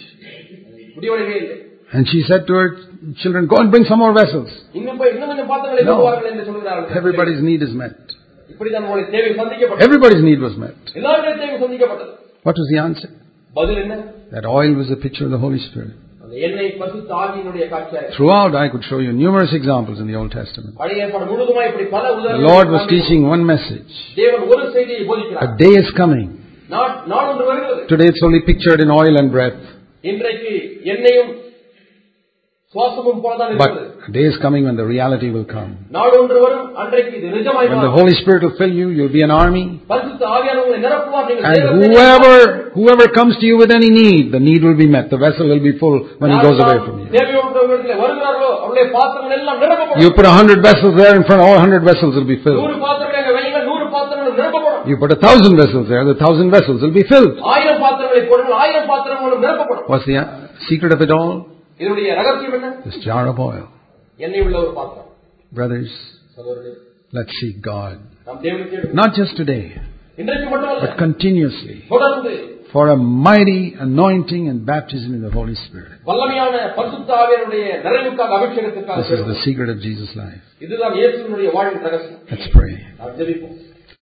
And she said to her children, Go and bring some more vessels. No. Everybody's need is met இப்படிதான் உங்களுடைய தேவை சந்திக்கப்பட்டது Everybody's need was met. எல்லாருடைய தேவை சந்திக்கப்பட்டது What was the answer? பதில் என்ன That oil was a picture of the Holy Spirit. அந்த எண்ணெய் பரிசுத்த ஆவியினுடைய காட்சியாக Throughout, I could show you numerous examples in the Old Testament. பழைய ஏற்பாடு முழுதுமாய் இப்படி பல The உதாரணங்களை Lord was காண்பிக்கிறார். teaching one message. தேவன் ஒரு செய்தியை A போதிக்கிறார் day is coming. நாள் நாள் ஒன்று வருகிறது Today it's only pictured in oil and breath. இன்றைக்கு எண்ணெயும் சுவாசமும் போலதான் இருக்கிறது But a day is coming when the reality will come. நாள் ஒன்று வரும் அன்றைக்கு இது நிஜமாய் When the மாறும். Holy Spirit will fill you, you'll be an army. பரிசுத்த ஆவியானவர் உங்களை நிரப்புவார் நீங்கள் And தேவ whoever, whoever comes to you with any need, the need will be met. The vessel will be full when he goes away from you. தேவையுள்ளவர்களிடத்தில் வருகிறார்களோ அவருடைய பாத்திரங்கள் எல்லாம் நிரப்பப்படும் You put a hundred vessels there in front, all hundred vessels will be filled. நூறு பாத்திரங்களை அங்க வையுங்கள் நூறு பாத்திரங்களும் நிரப்பப்படும் You put a thousand vessels there, the thousand vessels will be filled. ஆயிரம் பாத்திரங்களை போடுங்கள் ஆயிரம் பாத்திரங்களும் நிரப்பப்படும் What's the uh, secret of it all? இதனுடைய ரகசியம் என்ன This jar of oil. எண்ணெய் உள்ள ஒரு பாத்திரம் Brothers, சகோதரர்களே, let's seek God. நாம் தேவனை தேடுவோம் Not just today, இன்றைக்கு மட்டுமல்ல but continuously. தொடர்ந்து For a mighty anointing and baptism in the Holy Spirit. வல்லமையான பரிசுத்தாவியனுடைய நிறைவுக்காக அபிஷேகத்துக்காக This is the தேடுவோம். secret of Jesus' life. இதுதான் இயேசுவினுடைய வாழ்வின் ரகசியம் Let's pray. நாம் ஜெபிப்போம்